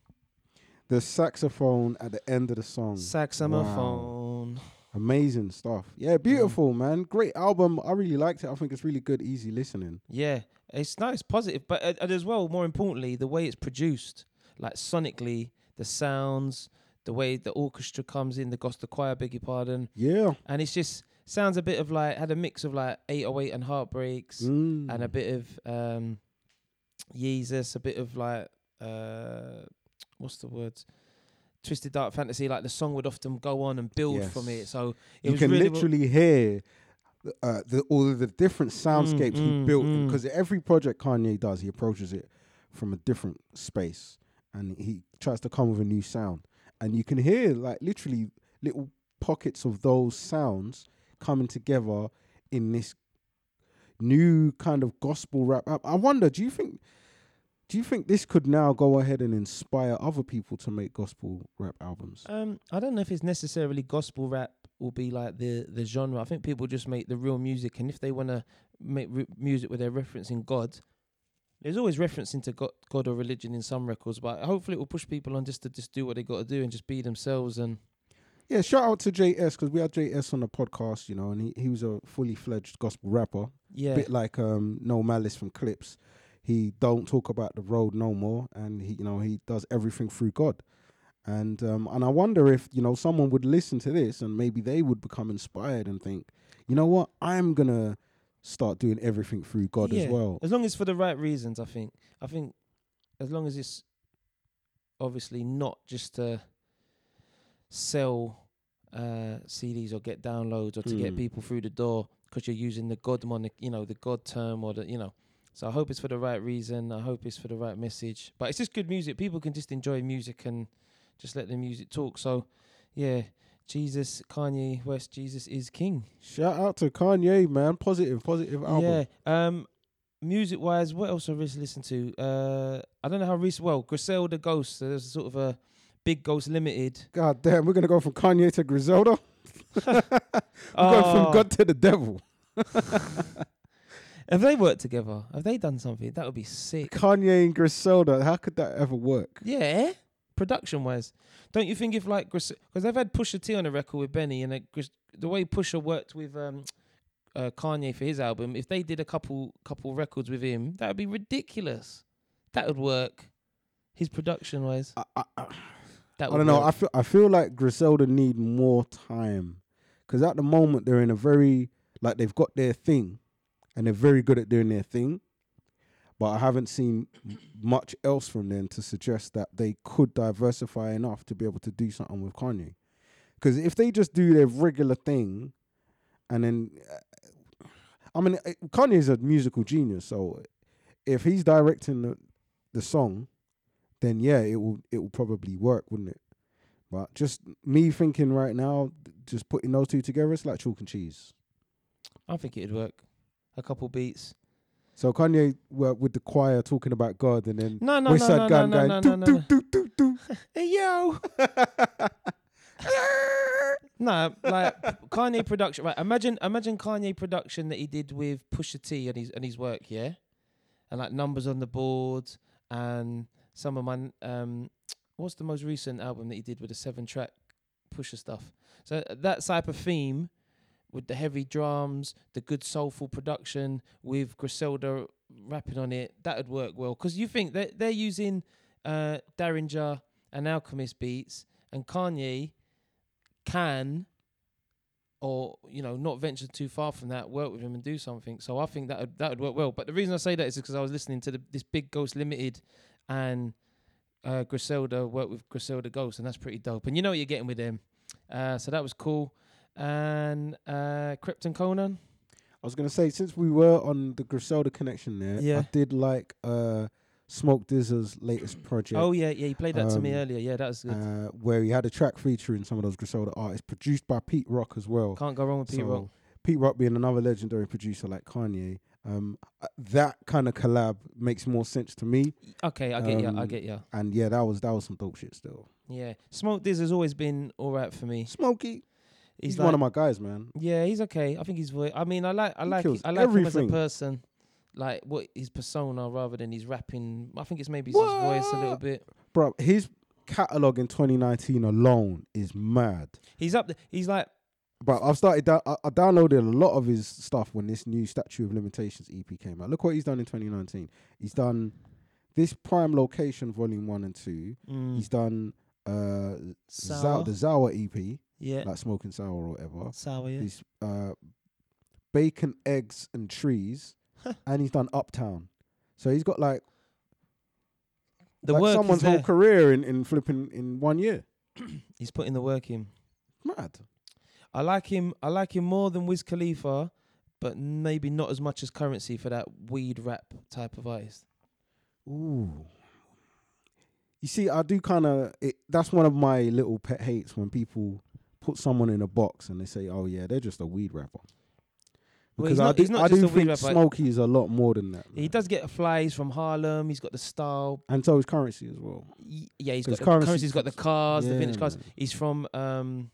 The saxophone at the end of the song. Saxophone. Amazing stuff. Yeah, beautiful man. Great album. I really liked it. I think it's really good, easy listening. Yeah, it's nice, positive, but uh, and as well, more importantly, the way it's produced, like sonically, the sounds, the way the orchestra comes in, the gospel choir, beg your pardon, Yeah. and it's just sounds a bit of like had a mix of like 808 and Heartbreaks, Mm. and a bit of um, Jesus, a bit of like uh, what's the words. Twisted Dark Fantasy, like the song would often go on and build from it. So it you was can really literally hear uh, the all of the different soundscapes he mm, built mm. because every project Kanye does, he approaches it from a different space and he tries to come with a new sound. And you can hear like literally little pockets of those sounds coming together in this new kind of gospel rap. I- I wonder, do you think do you think this could now go ahead and inspire other people to make gospel rap albums? Um, I don't know if it's necessarily gospel rap will be like the the genre. I think people just make the real music, and if they want to make re- music where they're referencing God, there's always referencing to God, God or religion in some records. But hopefully, it will push people on just to just do what they got to do and just be themselves. And Yeah, shout out to JS because we had JS on the podcast, you know, and he, he was a fully fledged gospel rapper, yeah, bit like um No Malice from Clipse. He don't talk about the road no more, and he you know he does everything through God, and um and I wonder if you know someone would listen to this and maybe they would become inspired and think, you know what, I'm gonna start doing everything through God yeah. as well. As long as for the right reasons, I think. I think as long as it's obviously not just to sell uh, CDs or get downloads or to get Hmm. people through the door because you're using the God mon, you know, the God term or the, you know. So I hope it's for the right reason. I hope it's for the right message. But it's just good music. People can just enjoy music and just let the music talk. So, yeah, Jesus, Kanye West, Jesus is king. Shout out to Kanye, man, positive, positive album. Yeah. Um, music wise, what else I recently listened to? Uh, I don't know how recent. Well, Griselda Ghost. So there's sort of a big Ghost Limited. God damn, we're gonna go from Kanye to Griselda. we're going from God to the devil. Have they worked together? Have they done something? That would be sick. Kanye and Griselda. How could that ever work? Yeah. Production wise, don't you think if like because they've had Pusha T on a record with Benny and it, Gris- the way Pusha worked with um uh, Kanye for his album, if they did a couple couple records with him, that would be ridiculous. That would work. His production wise, I, I, I, I don't know. work. I feel I feel like Griselda need more time because at the moment they're in a very like they've got their thing, and they're very good at doing their thing. But I haven't seen much else from them to suggest that they could diversify enough to be able to do something with Kanye. Because if they just do their regular thing, and then, uh, I mean, uh, Kanye is a musical genius. So if he's directing the, the song, then yeah, it will it will probably work, wouldn't it? But just me thinking right now, just putting those two together, it's like chalk and cheese. I think it'd work. A couple beats. So Kanye well, with the choir talking about God, and then No, no, West no, no, Gun no, going no, do no, do no. do do do. Hey yo. no, like Kanye production. Right, imagine, imagine Kanye production that he did with Pusha T and his and his work, yeah, and like numbers on the board and some of my um, what's the most recent album that he did with the seven track Pusha stuff. So that type of theme with the heavy drums, the good soulful production with Griselda rapping on it, that would work well. Because you think that they're using uh, Daringer and Alchemist beats, and Kanye can, or you know, not venture too far from that, work with him and do something. So I think that would, that would work well. But the reason I say that is because I was listening to the, this Big Ghost Limited and uh, Griselda work with Griselda Ghost, and that's pretty dope. And you know what you're getting with them. Uh, so that was cool. And uh, Krept and Konan. I was gonna say since we were on the Griselda connection there, Yeah. I did like uh, Smoke DZA's latest project. Oh yeah, yeah. You played that to me Um, earlier. Yeah, that was good. uh, where he had a track featuring some of those Griselda artists, produced by Pete Rock as well. Can't go wrong with Pete So, Rock. Pete Rock being another legendary producer like Kanye, um, uh, that kind of collab makes more sense to me. Okay, I get ya. I um, get ya. And yeah, that was that was some dope shit still. Yeah, Smoke Diz has always been all right for me. Smokey, he's, He's, one of my guys, man. Yeah, he's okay. I think he's voice. I mean, I like, I He like, I like him as a person, like what his persona rather than his rapping. I think it's maybe his voice a little bit. Bro, his catalog in 2019 alone is mad. He's up. There, he's like, But I've started. Da- I, I downloaded a lot of his stuff when this new Statue of Limitations EP came out. Look what he's done in 2019. He's done this Prime Location Volume One and Two. mm, He's done uh. Zau- the Zawa EP, yeah, like Smoking Sour or whatever. sour. Yeah. He's uh, Bacon, Eggs, and Trees, and he's done Uptown. So he's got like, The like work someone's whole career in, in flipping in one year. He's putting the work in. Mad. I like him. I like him more than Wiz Khalifa, but maybe not as much as Currency for that weed rap type of artist. Ooh. You see, I do kind of. That's one of my little pet hates when people put someone in a box and they say, "Oh yeah, they're just a weed rapper." Well, Because he's I not- do, he's not I just do think. Smokey is a lot more than that. He does get flies from Harlem. He's got the style. and so is Currency as well. Y- Yeah, he's got the, Currency- currency's got the cars, the vintage cars. man. He's from um,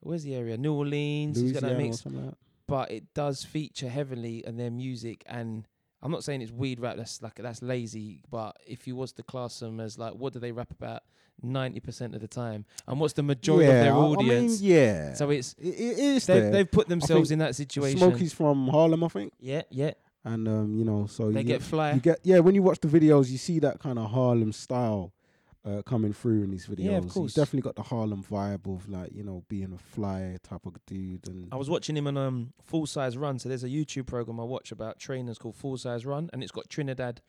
where's the area? New Orleans. he's got that Louisiana mix, like that. but it does feature heavily in their music. And I'm not saying it's weed rap. That's like that's lazy. But if you was to class them as like, what do they rap about? Ninety percent of the time, and what's the majority yeah, of their I- I mean, audience? yeah. So it's it, it is they've, they've put themselves in that situation. Smokey's from Harlem, I think, Yeah, yeah. and um, you know, so They you, get fly. you get yeah. When you watch the videos, you see that kind of Harlem style uh, coming through in these videos. Yeah, of course. He's definitely got the Harlem vibe of like you know being a fly type of dude, and I was watching him on um Full Size Run. So there's a YouTube program I watch about trainers called Full Size Run, and it's got Trinidad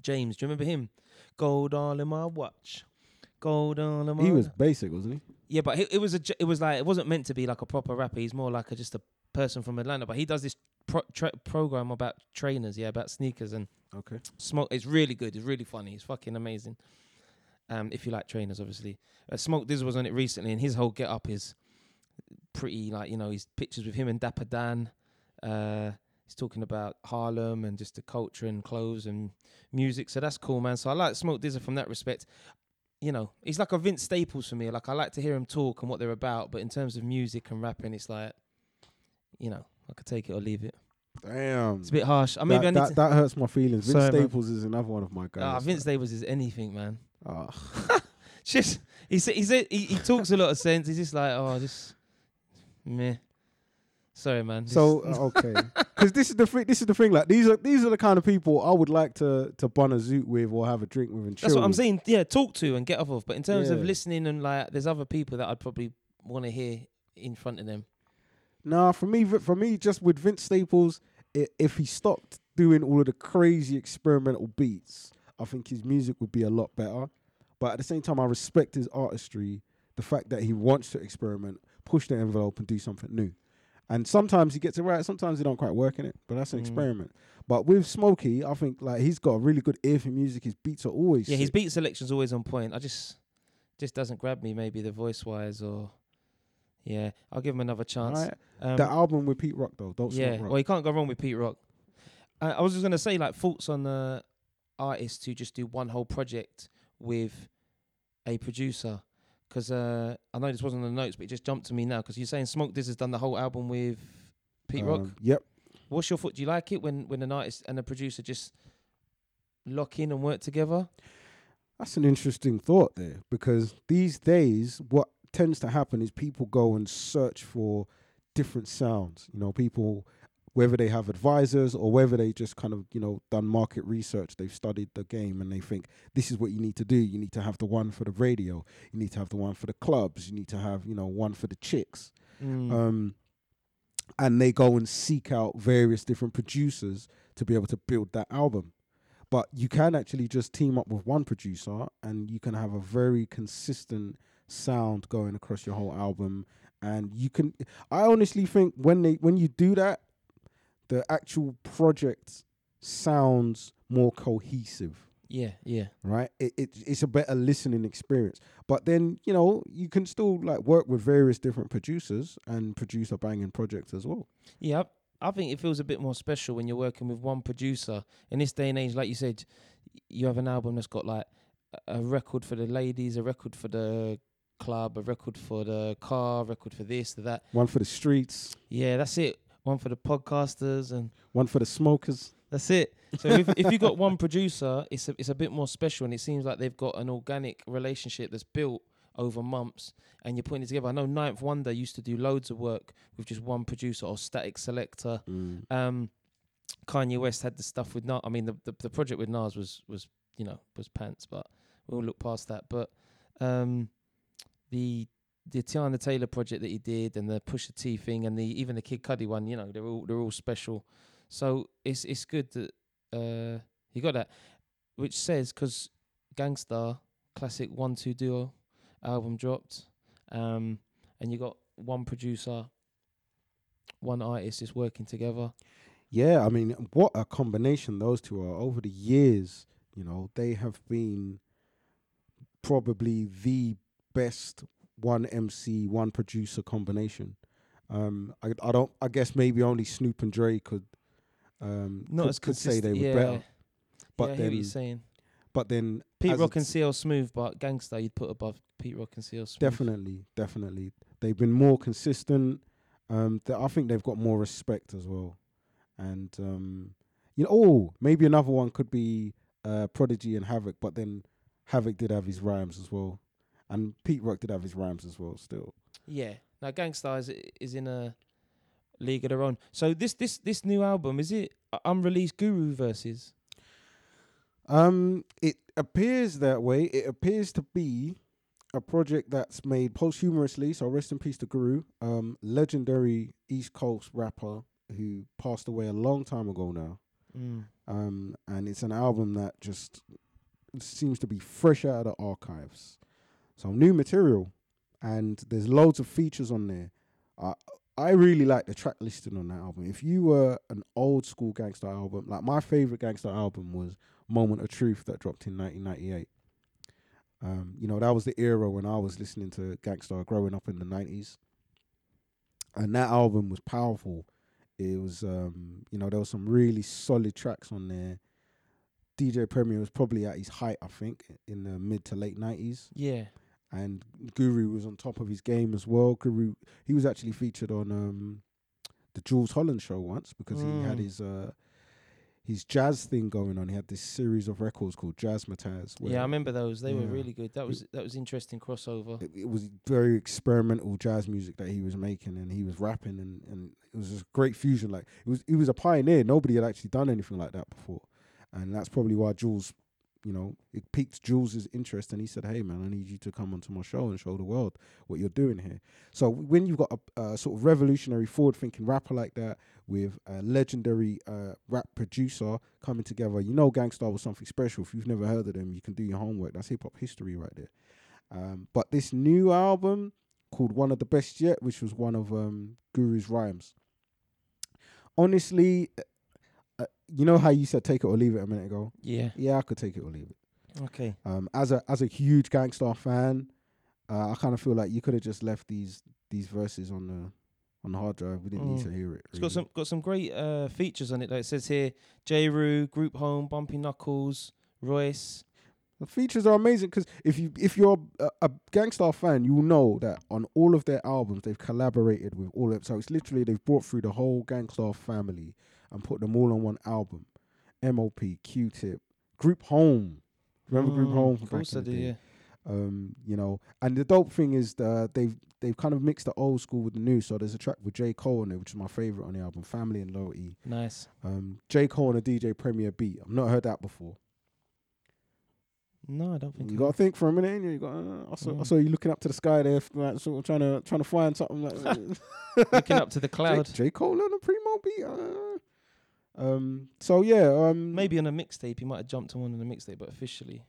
James. Do you remember him? Gold all in my watch. Gold all in my. he was basic, wasn't he? Yeah, but he, it was a. j- It was like it wasn't meant to be like a proper rapper. He's more like a, just a person from Atlanta. But he does this pro- tra- program about trainers. Yeah, about sneakers and Okay. Smoke. It's really good. It's really funny. It's fucking amazing. Um, if you like trainers, obviously. Uh, Smoke Diz was on it recently, and his whole get up is pretty like you know his pictures with him and Dapper Dan. Uh, he's talking about Harlem and just the culture and clothes and music. So that's cool, man. So I like Smoke DZA from that respect. You know, he's like a Vince Staples for me. Like I like to hear him talk and what they're about, but in terms of music and rapping, it's like, you know, I could take it or leave it. Damn. It's a bit harsh. I mean, that, I need that, to. that hurts my feelings. Vince Sorry, man. Staples is another one of my guys. Ah, Vince Staples is anything, man. Ah. just he said he said he, he talks a lot of sense. He's just like oh just meh. Sorry, man. So uh, okay, because this is the thing. This is the thing. Like these are these are the kind of people I would like to to bun a zoot with or have a drink with and chill. that's what I'm with. saying. Yeah, talk to and get off of. But in terms of Yeah. listening and like, there's other people that I'd probably want to hear in front of them. Nah, for me, for me, just with Vince Staples, i if he stopped doing all of the crazy experimental beats, I think his music would be a lot better. But at the same time, I respect his artistry, the fact that he wants to experiment, push the envelope, and do something new. And sometimes he gets it right, sometimes he don't quite work in it, but that's an Mm. experiment. But with Smokey, I think like he's got a really good ear for music. His beats are always Yeah, his sick. beat selection's always on point. I just just doesn't grab me. Maybe the voice wise or yeah, I'll give him another chance. Alright. Um, the album with Pete Rock though, don't yeah, Smoke Rock. well, you can't go wrong with Pete Rock. Uh, I was just gonna say like thoughts on the artist to just do one whole project with a producer. Because uh, I know this wasn't on the notes, but it just jumped to me now. Because you're saying Smoke Diz has done the whole album with Pete Rock. Um, Yep. What's your thought? Do you like it when when an artist and a producer just lock in and work together? That's an interesting thought there because these days, what tends to happen is people go and search for different sounds. You know, people, whether they have advisors or whether they just kind of, you know, done market research, they've studied the game and they think this is what you need to do. You need to have the one for the radio, you need to have the one for the clubs, you need to have, you know, one for the chicks. Mm. Um, and they go and seek out various different producers to be able to build that album. But you can actually just team up with one producer and you can have a very consistent sound going across your whole album. And you can I honestly think when they when you do that, the actual project sounds more cohesive yeah, yeah. right? It, it it's a better listening experience. But then you know you can still like work with various different producers and produce a banging project as well. Yeah, I I think it feels a bit more special when you're working with one producer. In this day and age, like you said, you have an album that's got like a- record for the ladies, a record for the club, a record for the car, a record for this, for that. One for the streets, Yeah, that's it. One for the podcasters, and one for the smokers. that's it. So if if you got one producer, it's a, it's a bit more special, and it seems like they've got an organic relationship that's built over months, and you're putting it together. I know Ninth Wonder used to do loads of work with just one producer or Statik Selektah. Um, Kanye West had the stuff with Nas. I mean, the, the the project with Nas was was you know was pants, but we'll look past that. But um, the the Teyana Taylor project that he did, and the Pusha T thing, and the even the Kid Cudi one, you know, they're all they're all special. So it's it's good that uh you got that, which says because Gang Starr classic one two duo album dropped, um, and you got one producer, one artist is working together. Yeah, I mean, what a combination those two are. Over the years, you know, they have been probably the best one MC, one producer combination. Um, I, I don't. I guess maybe only Snoop and Dre could. Um, Not could, as could say they were yeah. better. But yeah, I hear what then, you're saying. but then Pete Rock and CL Smooth, but Gang Starr you'd put above Pete Rock and CL Smooth. Definitely, definitely. They've been more consistent. Um, th- I think they've got more respect as well. And um, you know, oh, maybe another one could be uh, Prodigy and Havoc, but then Havoc did have his rhymes as well, and Pete Rock did have his rhymes as well. Still, Yeah. Now Gang Starr is is in a league of their own. So this this this new album is it unreleased Guru verses? um, it appears that way. It appears to be a project that's made posthumously. So rest in peace to Guru, um, legendary East Coast rapper who passed away a long time ago now. Mm. um, and it's an album that just seems to be fresh out of the archives. So new material, and there's loads of features on there. I I really like the track listing on that album. If you were an old school Gang Starr album, like my favorite Gang Starr album was Moment of Truth that dropped in 1998. Um, you know that was the era when I was listening to Gang Starr growing up in the 90s, and that album was powerful. It was, um, you know, there was some really solid tracks on there. DJ Premier was probably at his height, I think, in the mid to late nineties, Yeah. And Guru was on top of his game as well. Guru, he was actually featured on um, the Jools Holland show once because he had Mm. his uh, his jazz thing going on. He had this series of records called Jazzmatazz. where Yeah, I remember those. They were really good. That was that was interesting crossover. It, it was very experimental jazz music that he was making, and he was rapping, and, and it was a great fusion. Like it was, he was a pioneer. Nobody had actually done anything like that before, and that's probably why Jules, you know, it piqued Jools's interest, and he said, "Hey, man, I need you to come onto my show and show the world what you're doing here." So when you've got a, a sort of revolutionary, forward-thinking rapper like that with a legendary uh, rap producer coming together, you know, Gang Starr was something special. If you've never heard of them, you can do your homework. That's hip hop history right there. Um, but this new album called One of the Best Yet, which was one of um, Guru's rhymes. Honestly, uh, you know how you said take it or leave it a minute ago. Yeah. Yeah, I could take it or leave it. Okay. Um, as a as a huge Gang Starr fan, uh, I kind of feel like you could have just left these these verses on the on the hard drive. We didn't need Mm. to hear it. It's got some got some great uh, features on it. Like it says here, Jeru, Group Home, Bumpy Knuckles, Royce. The features are amazing because if you if you're a, a Gang Starr fan, you will know that on all of their albums they've collaborated with all of. So it's literally they've brought through the whole Gang Starr family and put them all on one album. MOP, Q-Tip, Group Home. Remember Group Mm, Home? Of from course I back in do. the day? Yeah. Um, you know, and the dope thing is that they've they've kind of mixed the old school with the new. So there's a track with J Cole on it, which is my favorite on the album, Family and Loyalty. Nice. Um, J Cole on a DJ Premier beat. I've not heard that before. No, I don't think. You got to think for a minute. ain't You got. Uh, I, saw, I Mm. saw you looking up to the sky there, like sort of trying to trying to find something like looking up to the J, cloud. J Cole on a primo beat. Uh, um. So yeah. Um. Maybe on a mixtape, he might have jumped on one on the mixtape, but officially,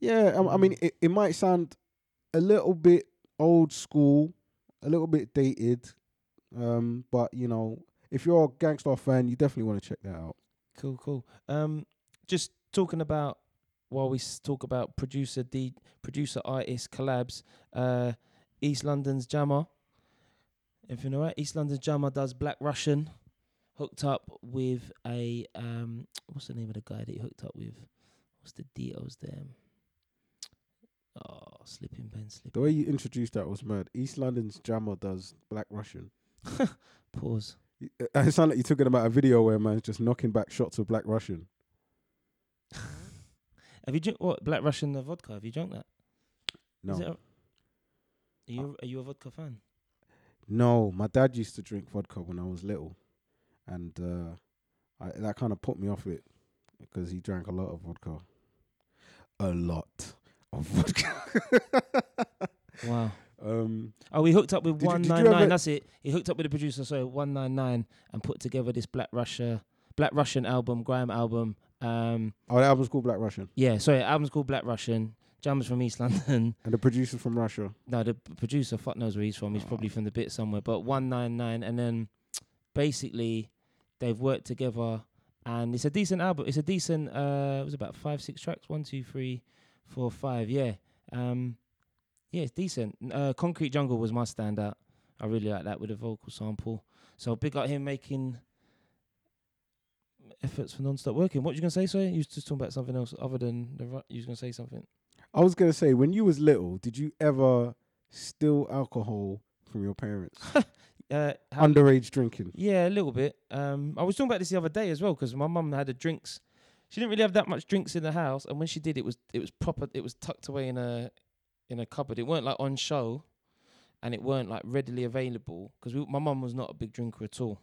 Yeah. I, I mean, it, it might sound a little bit old school, a little bit dated. Um. But you know, if you're a Gang Starr fan, you definitely want to check that out. cool, cool. Um, just talking about while we s- talk about producer D, producer artist collabs. Uh, East London's Jammer. Everything alright? East London's Jammer does Black Russian. Hooked up with a um, what's the name of the guy that he hooked up with? What's the details there? Oh, slipping pen, The way you introduced that was mad. East London's Jammer does Black Russian. Pause. Uh, It sounded like you're talking about a video where man's just knocking back shots of Black Russian. Have you drunk what Black Russian the vodka? Have you drunk that? Is it No, a- are you are you a vodka fan? no. My dad used to drink vodka when I was little, and uh, I, that kind of put me off it because he drank a lot of vodka. A lot of vodka. Wow. um, Oh, we hooked up with one nine nine. That's it. He hooked up with the producer, so one nine nine, and put together this Black Russia, Black Russian album, grime album. Um, oh, the album's called Black Russian, yeah, sorry, album's called Black Russian. Jammers from East London. and the producer's from Russia. no, the p- producer, fuck knows where he's from. He's Oh. probably from the bit somewhere. But one nine nine, and then basically they've worked together, and it's a decent album. It's a decent. Uh, it was about five, six tracks. One, two, three, four, five. Yeah. Um, yeah, it's decent. Uh, Concrete Jungle was my standout. I really like that with a vocal sample. So big up him making efforts for non-stop working. What you gonna say? Sorry, you was just talking about something else other than the. ru- You was gonna say something. I was gonna say, when you was little, did you ever steal alcohol from your parents? Uh, how, Underage drinking. Yeah, a little bit. Um, I was talking about this the other day as well because my mum had a drinks. She didn't really have that much drinks in the house, and when she did, it was it was proper. It was tucked away in a in a cupboard. It weren't like on show, and it weren't like readily available because my mum was not a big drinker at all.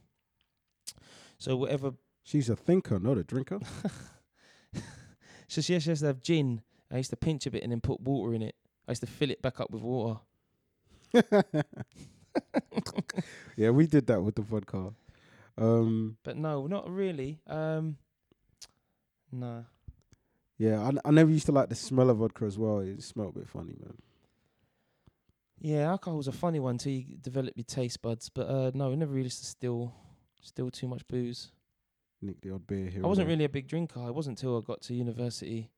So whatever. She's a thinker, not a drinker. So she used to have gin. I used to pinch a bit and then put water in it. I used to fill it back up with water. yeah, we did that with the vodka. Um, But no, not really. Um, nah. yeah, I, I never used to like the smell of vodka as well. It smelled a bit funny, man. Yeah, alcohol's a funny one till you develop your taste buds. But uh, no, we never really used to steal, steal too much booze. Nick the odd beer here. I wasn't there. really a big drinker. I wasn't till I got to university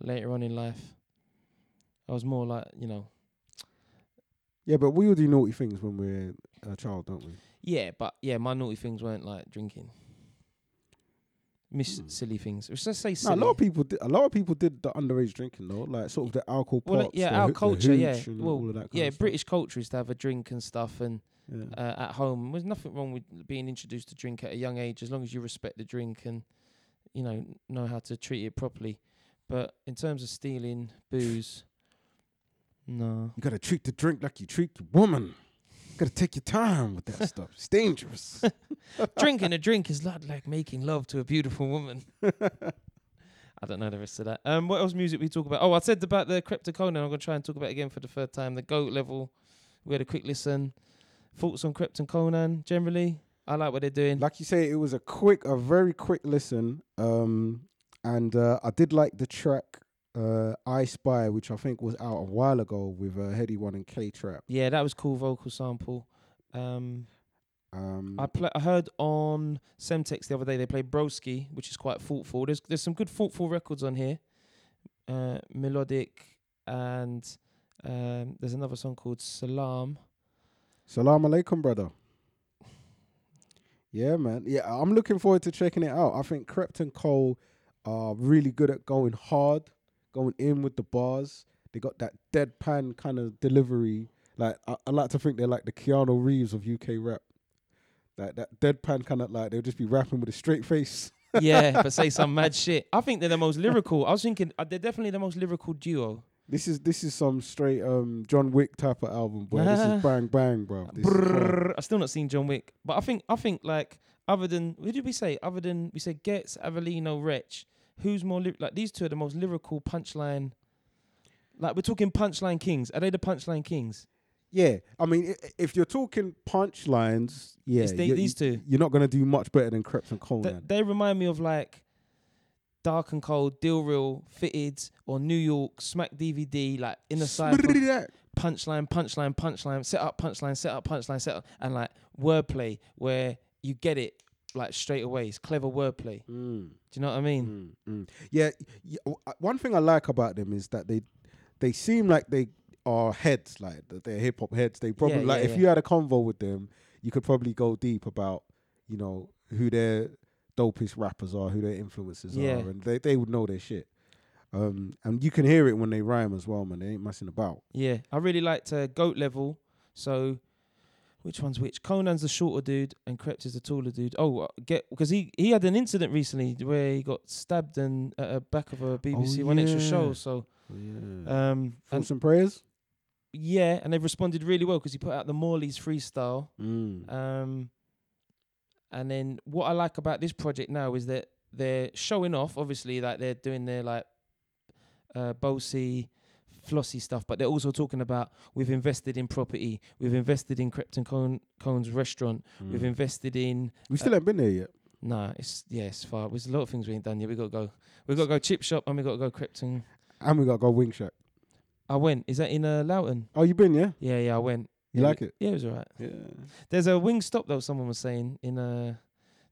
later on in life. I was more like, you know, Yeah, but we all do naughty things when we're a child, don't we? yeah, but yeah, my naughty things weren't like drinking. Miss Hmm. silly things. Let's just say No, silly. a lot of people did. A lot of people did the underage drinking though, like sort of the alcohol Well, yeah, the our hoo- the culture, yeah. hooch and Well, all of that kind yeah, of stuff. British culture is to have a drink and stuff, and Yeah. uh, at home. There's nothing wrong with being introduced to drink at a young age as long as you respect the drink and you know, know how to treat it properly. But in terms of stealing booze, no. You gotta treat the drink like you treat your woman. You gotta take your time with that stuff. It's dangerous. Drinking a drink is not like making love to a beautiful woman. I don't know the rest of that. Um, what else music we talk about? Oh, I said about the Krept and Konan. I'm gonna try and talk about it again for the third time. The goat level. We had a quick listen. Thoughts on Krept and Konan generally? I like what they're doing. like you say, it was a quick, a very quick listen. Um, and uh, I did like the track uh, "I Spy," which I think was out a while ago with uh, Headie One and K Trap. yeah, that was cool vocal sample. Um, Um, I pla I heard on Semtex the other day they played Broski, which is quite thoughtful. There's there's some good thoughtful records on here, uh, melodic, and um, there's another song called Salam. Salam alaikum, brother. Yeah, man. Yeah, I'm looking forward to checking it out. I think Krypton Cole are really good at going hard, going in with the bars. They got that deadpan kind of delivery. Like I, I like to think they're like the Keanu Reeves of UK rap. Like that deadpan kind of like they'll just be rapping with a straight face. yeah, but say some mad shit. I think they're the most lyrical. I was thinking uh, they're definitely the most lyrical duo. This is this is some straight um John Wick type of album, boy. this is bang bang, bro. This is hard. Brrr, I still not seen John Wick, but I think I think like other than who did we say? Other than we said Ghetts, Avellino, Wretch. Who's more ly- like these two are the most lyrical punchline. Like we're talking punchline kings. Are they the punchline kings? Yeah, I mean, i- if you're talking punchlines, yeah, It's they- you- these two. you're not gonna do much better than Kreps and Th- Coleman. they remind me of like Dark and Cold, Deal Real, Fitted, or New York, Smack DVD, like in the side punchline, punchline, punchline, set up, punchline, set up, punchline, set up, and like wordplay where you get it like straight away. It's clever wordplay. Mm, Do you know what I mean? mm, mm. Yeah, y- w- uh, one thing I like about them is that they they seem like they are heads, like they're hip hop heads. They probably Yeah, like yeah, if yeah. you had a convo with them, you could probably go deep about you know who their dopest rappers are, who their influences Yeah. are, and they they would know their shit. Um, and you can hear it when they rhyme as well, man. They ain't messing about. Yeah, I really liked uh, Goat Level. So, which one's which? Konan's the shorter dude, and Krept is the taller dude. Oh, uh, get because he he had an incident recently where he got stabbed and at the back of a BBC One Extra show. So, Yeah. um, Thoughts and prayers. yeah, and they've responded really well because he put out the Morley's freestyle. Mm. Um, and then what I like about this project now is that they're showing off. Obviously, like they're doing their like uh, Bosey, Flossy stuff, but they're also talking about we've invested in property, we've invested in Krypton Cone, Cone's restaurant, we've Mm. invested in. We still haven't been there yet. Nah, it's yeah, it's far. There's a lot of things we ain't done yet. We got to go. We got to go chip shop and we got to go Krypton. And we got to go Wing Shack. I went. Is that in uh, Loughton? Oh, you been, yeah? Yeah, yeah, I went. You Yeah, like it? Yeah, it was alright. Yeah. There's a wing stop though. Someone was saying in uh,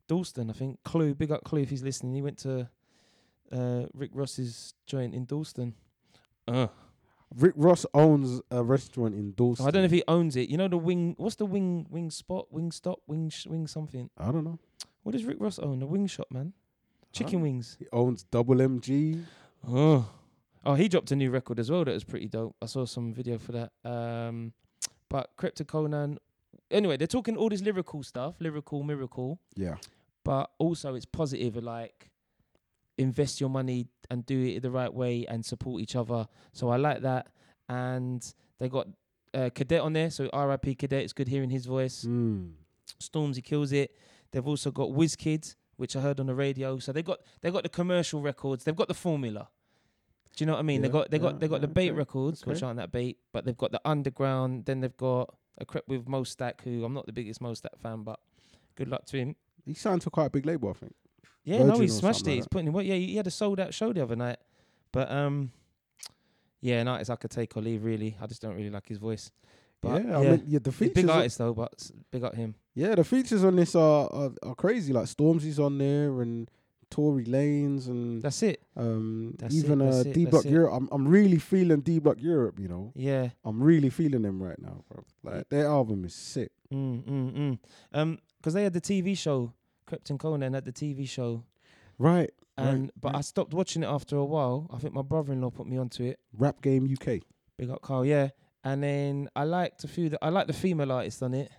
Dalston, I think. Clue, big up Clue if he's listening. He went to uh, Rick Ross's joint in Dalston. Uh, Rick Ross owns a restaurant in Dalston. I don't know if he owns it. You know the wing. What's the wing? Wing spot? Wing stop? Wing sh- wing something? I don't know. What does Rick Ross own? The wing shop, man. Chicken wings. He owns Double MG. Oh. Oh, he dropped a new record as well. That was pretty dope. I saw some video for that. Um, but Krept and Konan. Anyway, they're talking all this lyrical stuff, lyrical miracle. Yeah. but also it's positive like invest your money and do it the right way and support each other. So i like that. And they got uh, cadet on there so rip cadet. It's good hearing his voice. Mm. stormzy kills it. They've also got Wizkid, which i heard on the radio. So they got they got the commercial records. They've got the formula. Do you know what i mean? They Yeah, got they got yeah, they got the yeah, bait okay, records which aren't that bait but they've got the underground. Then they've got a crep with MoStack, who i'm not the biggest MoStack fan but good luck to him. He signed to quite a big label, I think. Yeah, no, Virgin he smashed it. like He's putting in work. Yeah, he had a sold out show the other night. But um, yeah, an artist I could take or leave. Really, I just don't really like his voice. But yeah, I yeah. mean, yeah, the He's features. big on- artist though, but big up him. yeah, the features on this are, are are crazy. Like Stormzy's on there and Tory Lanez and That's it. um that's even uh that's it, D Block. Europe. I'm I'm really feeling D Block Europe. You know, Yeah. I'm really feeling them right now, bro. Like their album is sick. Mm, mm, mm. Um, because they had the TV show, Krept and Konan at the TV show, Right. and Right, but I stopped watching it after a while. I think my brother-in-law put me onto it. Rap Game UK. Big up Carl, yeah. And then I liked a few. That I liked the female artists on it.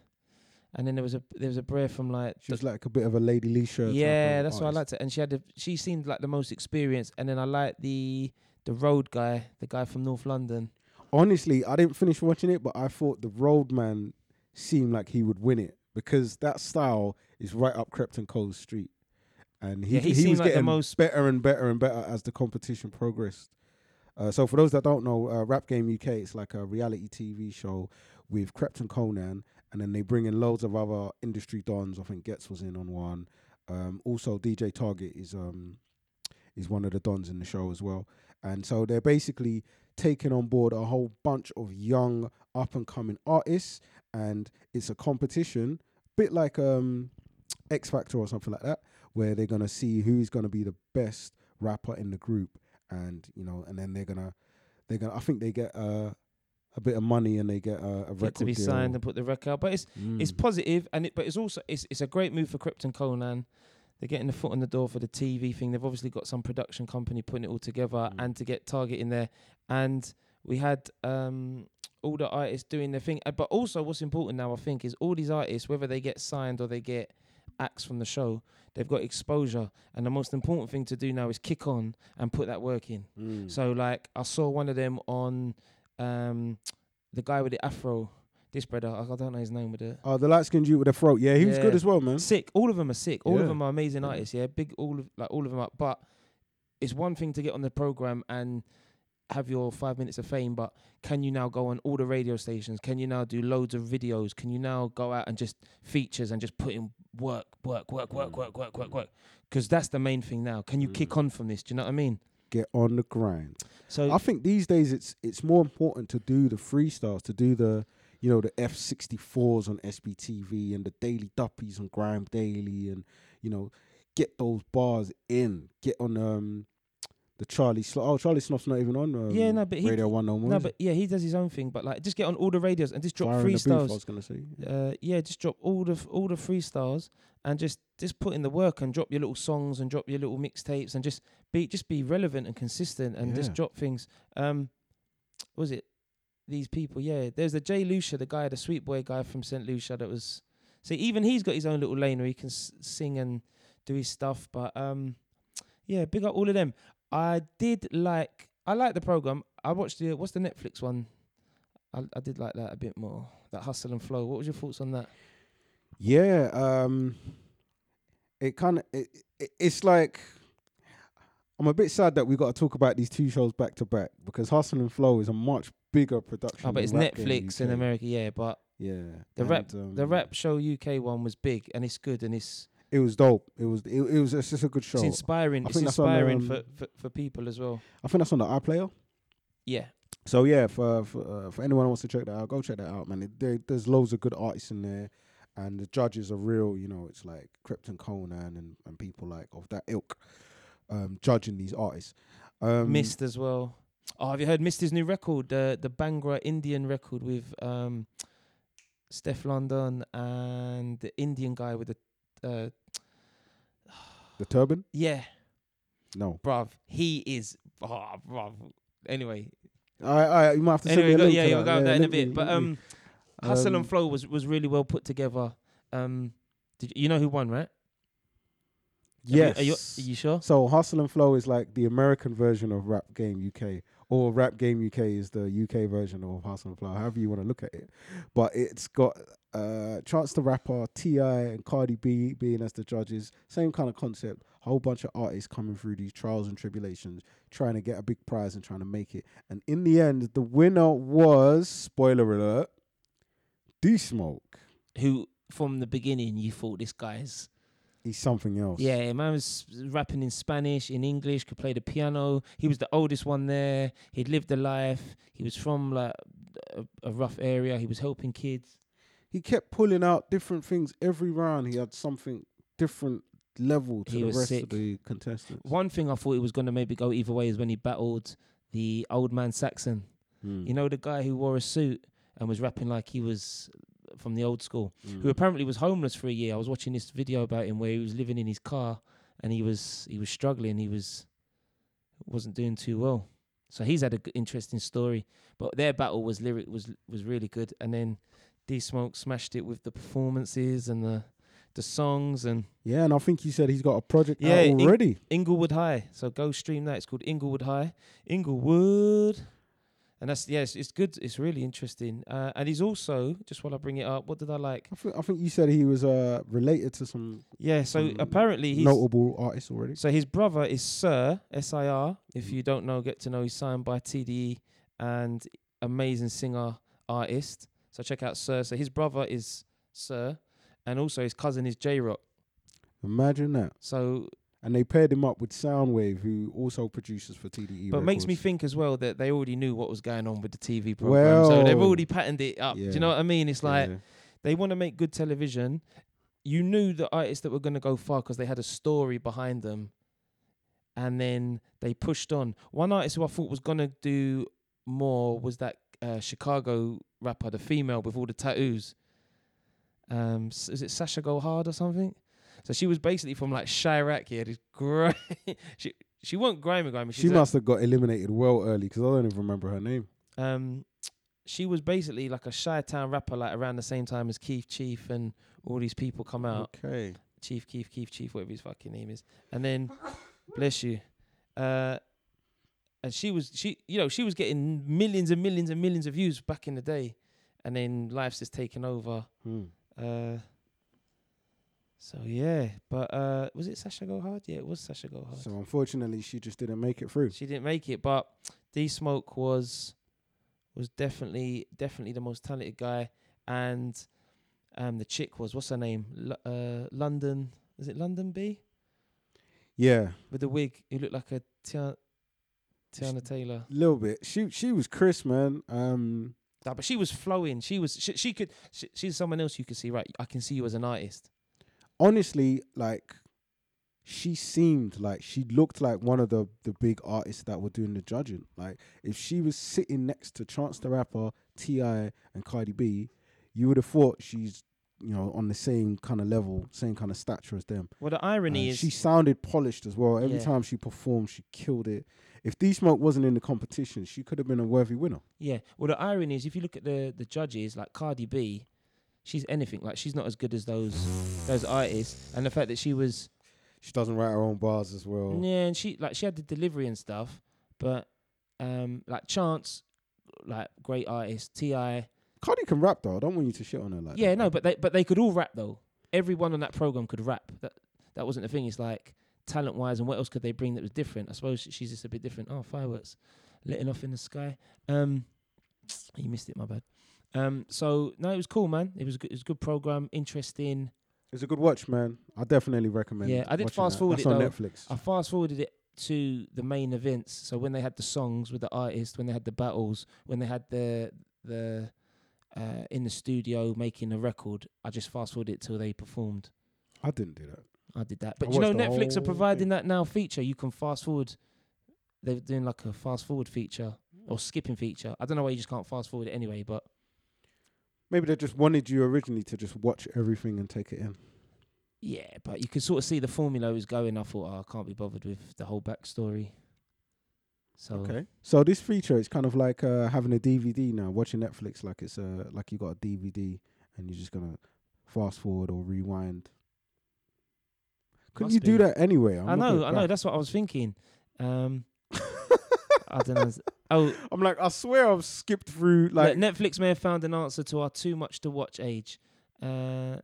and then there was a there was a Brer from like She was like a bit of a Lady Leshurr. yeah, that's why I liked it. And she had the, she seemed like the most experienced. And then I liked the the road guy, the guy from North London. Honestly, I didn't finish watching it, but I thought the road man seemed like he would win it because that style is right up Crepton Cole's street, and he Yeah, he he, was like the getting most- better and better and better as the competition progressed. Uh, so for those that don't know, uh, Rap Game UK it's like a reality TV show with Krept and Konan, and then they bring in loads of other industry dons. I think Ghetts was in on one. Um, also, DJ Target is um, is one of the dons in the show as well. And so they're basically taking on board a whole bunch of young up and coming artists, and it's a competition, bit like um, X Factor or something like that, where they're gonna see who's gonna be the best rapper in the group, and you know, and then they're gonna they're gonna. I think they get a a bit of money and they get uh, a record Get to be deal. signed and put the record. But it's it's Mm. positive and it but it's also it's it's a great move for Krept and Konan. They're getting the foot on the door for the TV thing. They've obviously got some production company putting it all together Mm. and to get Target in there. And we had um all the artists doing their thing. Uh, But also what's important now I think is all these artists, whether they get signed or they get acts from the show, they've got exposure. And the most important thing to do now is kick on and put that work in. Mm. So like I saw one of them on um the guy with the afro, this brother, I I don't know his name with the Oh, the light skinned dude with the throat. Yeah, he was good as well, man. sick. All of them are sick. All Yeah. of them are amazing Yeah. artists. Yeah, big. All of like all of them are. But it's one thing to get on the program and have your five minutes of fame, but can you now go on all the radio stations? Can you now do loads of videos? Can you now go out and just features and just put in work, work, work, work, Mm. work, work, work, work? Because that's the main thing now. Can you Mm. kick on from this? Do you know what I mean? Get on the grind. So I think these days it's it's more important to do the freestyles, to do the you know the F sixty fours on SBTV and the Daily Duppies on Grime Daily, and you know get those bars in. Get on um the Charlie Sloth. Oh, Charlie Sloth's not even on. Um, Yeah, no, but he- Radio One no more. no, but yeah, he does his own thing. But like, just get on all the radios and just drop Fire Booth, I was gonna say. uh, yeah, just drop all the f- all the freestyles and just just put in the work and drop your little songs and drop your little mixtapes and just be just be relevant and consistent and just drop things. Um, what was it these people? Yeah, there's the Jay Lucia, the guy, the Sweet Boy guy from Saint Lucia. That was see, even he's got his own little lane where he can s- sing and do his stuff. But um, yeah, big up all of them. I did like I like the program. I watched the what's the Netflix one. I, I did like that a bit more. That hustle and flow. What was your thoughts on that? Yeah, um, it kind of it, it, it's like I'm a bit sad that we got to talk about these two shows back to back because Hustle and Flow is a much bigger production. Oh, but it's Rap Netflix in UK. America, yeah. But Yeah, The rap- and, the um, rap show UK one was big and it's good and it's It was dope. It was it, it was it's just a good show. it's inspiring. I It's inspiring for, um, for for people as well. I think that's on the iPlayer. Yeah, So yeah, for for, uh, for anyone who wants to check that out, go check that out, man. It, there, there's loads of good artists in there, and the judges are real. You know, it's like Krept and Konan and, and people like of that ilk um, judging these artists. Um, Mist as well. Oh, have you heard Mister's new record, the the Bhangra Indian record with um, Steflon Don and the Indian guy with the uh, the turban. yeah, No, bruv. He is oh, bruv. Anyway, I, I you might have to send anyway, me a go, link yeah, to you'll go over that in a link me, bit. But link me. um, Hustle Um, and Flow was was really well put together. Um, did you, you know who won, right? You- yes. Are you, are you sure? So Hustle and Flow is like the American version of Rap Game UK, or Rap Game UK is the UK version of Hustle and Flow, however you want to look at it. But it's got uh, Chance the Rapper, Ti, and Cardi B being as the judges. Same kind of concept. Whole bunch of artists coming through these trials and tribulations, trying to get a big prize and trying to make it. And in the end, the winner was spoiler alert, D Smoke. Who from the beginning you thought this guy's He's something else. Yeah, man was rapping in Spanish, in English, could play the piano. He was the oldest one there. He'd lived a life. He was from like a, a rough area. He was helping kids. He kept pulling out different things every round. He had something different level to He the rest sick. of the contestants. One thing I thought he was gonna maybe go either way is when he battled the old man Saxon. Mm. You know the guy who wore a suit and was rapping like he was from the old school. Mm. Who apparently was homeless for a year. I was watching this video about him where he was living in his car and he was he was struggling. He was wasn't doing too well. So he's had an interesting story. But their battle was lyric was was really good. And then D Smoke smashed it with the performances and the the songs and Yeah, and I think he said he's got a project Yeah, out already. Inglewood High. So go stream that. It's called Inglewood High. Inglewood. And that's yes, it's good. It's really interesting. Uh, and he's also just while I bring it up, what did I like? I think I think you said he was uh related to some Yeah, so Some apparently he's notable artists already. so his brother is Sir S I R. If you don't know, get to know. He's signed by TDE and amazing singer artist. So check out Sir. So his brother is Sir, and also his cousin is Jay Rock. Imagine that. So And they paired him up with Soundwave, who also produces for TDE. But it makes me think as well that they already knew what was going on with the TV program. well, so they've already patterned it up. Do you know what I mean? It's like Yeah. they want to make good television. You knew the artists that were going to go far because they had a story behind them. And then they pushed on. One artist who I thought was going to do more was that uh, Chicago rapper, the female with all the tattoos. Um, is it Sasha Go Hard or something? So she was basically from like Chiraq. Yeah, this great. she she wasn't grimy grimy. she must have got eliminated well early because I don't even remember her name. um, she was basically like a shy town rapper, like around the same time as Keith Chief and all these people come out. Okay. Chief, Keith, Keith, Chief, whatever his fucking name is. And then, bless you, uh, and she was she, you know, she was getting millions and millions and millions of views back in the day, and then life's just taken over. Hmm. Uh, so yeah, but uh, was it Sasha Go Hard? Yeah, it was Sasha Go Hard. So unfortunately, she just didn't make it through. She didn't make it, but D Smoke was was definitely definitely the most talented guy, and um the chick was what's her name? L- uh, London is it Londynn B Yeah, with the wig? Who looked like a Teyana, Teyana Taylor. a little bit. She she was Chris, man. Um, Nah, but she was flowing. She was she, she could she, she's someone else you could see right. I can see you as an artist. honestly, like she seemed like she looked like one of the the big artists that were doing the judging. Like if she was sitting next to Chance the Rapper, T.I., and Cardi B, you would have thought she's you know on the same kind of level, same kind of stature as them. Well, the Uh, irony is she sounded polished as well. Every Yeah. time she performed, she killed it. If D Smoke wasn't in the competition, she could have been a worthy winner. Yeah. Well, the irony is, if you look at the the judges, like Cardi B, she's anything. Like she's not as good as those those artists. And the fact that she was, She doesn't write her own bars as well. yeah, and she like she had the delivery and stuff, but um, like Chance, like great artist. T.I., Cardi can rap though. I don't want you to shit on her like yeah, that. no, but they but they could all rap though. Everyone on that program could rap. That that wasn't the thing. It's like talent wise, and what else could they bring that was different? I suppose she's just a bit different. Oh, fireworks, letting off in the sky. Um, you missed it, my bad. Um, so no, it was cool, man. It was good, it was a good program, interesting. It's a good watch, man. I definitely recommend. Yeah, I did fast that. forward That's it, on though. Netflix. I fast forwarded it to the main events. So when they had the songs with the artist, when they had the battles, when they had the the uh, in the studio making a record, I just fast forwarded it till they performed. I didn't do that. I did that. I But you know, Netflix are providing thing. that now feature. You can fast forward. They're doing like a fast forward feature or skipping feature. I don't know why you just can't fast forward it anyway, but Maybe they just wanted you originally to just watch everything and take it in. yeah, but you can sort of see the formula was going. I thought, oh, I can't be bothered with the whole backstory. So Okay. So this feature is kind of like uh, having a DVD now, watching Netflix like it's uh, like you got a DVD and you're just gonna fast forward or rewind. Couldn't Must you do be. that anyway? I'm I looking know, I know. back. That's what I was thinking. Um, I don't know. Oh, I'm like, I swear I've skipped through like like Netflix may have found an answer to our too much to watch age. Uh,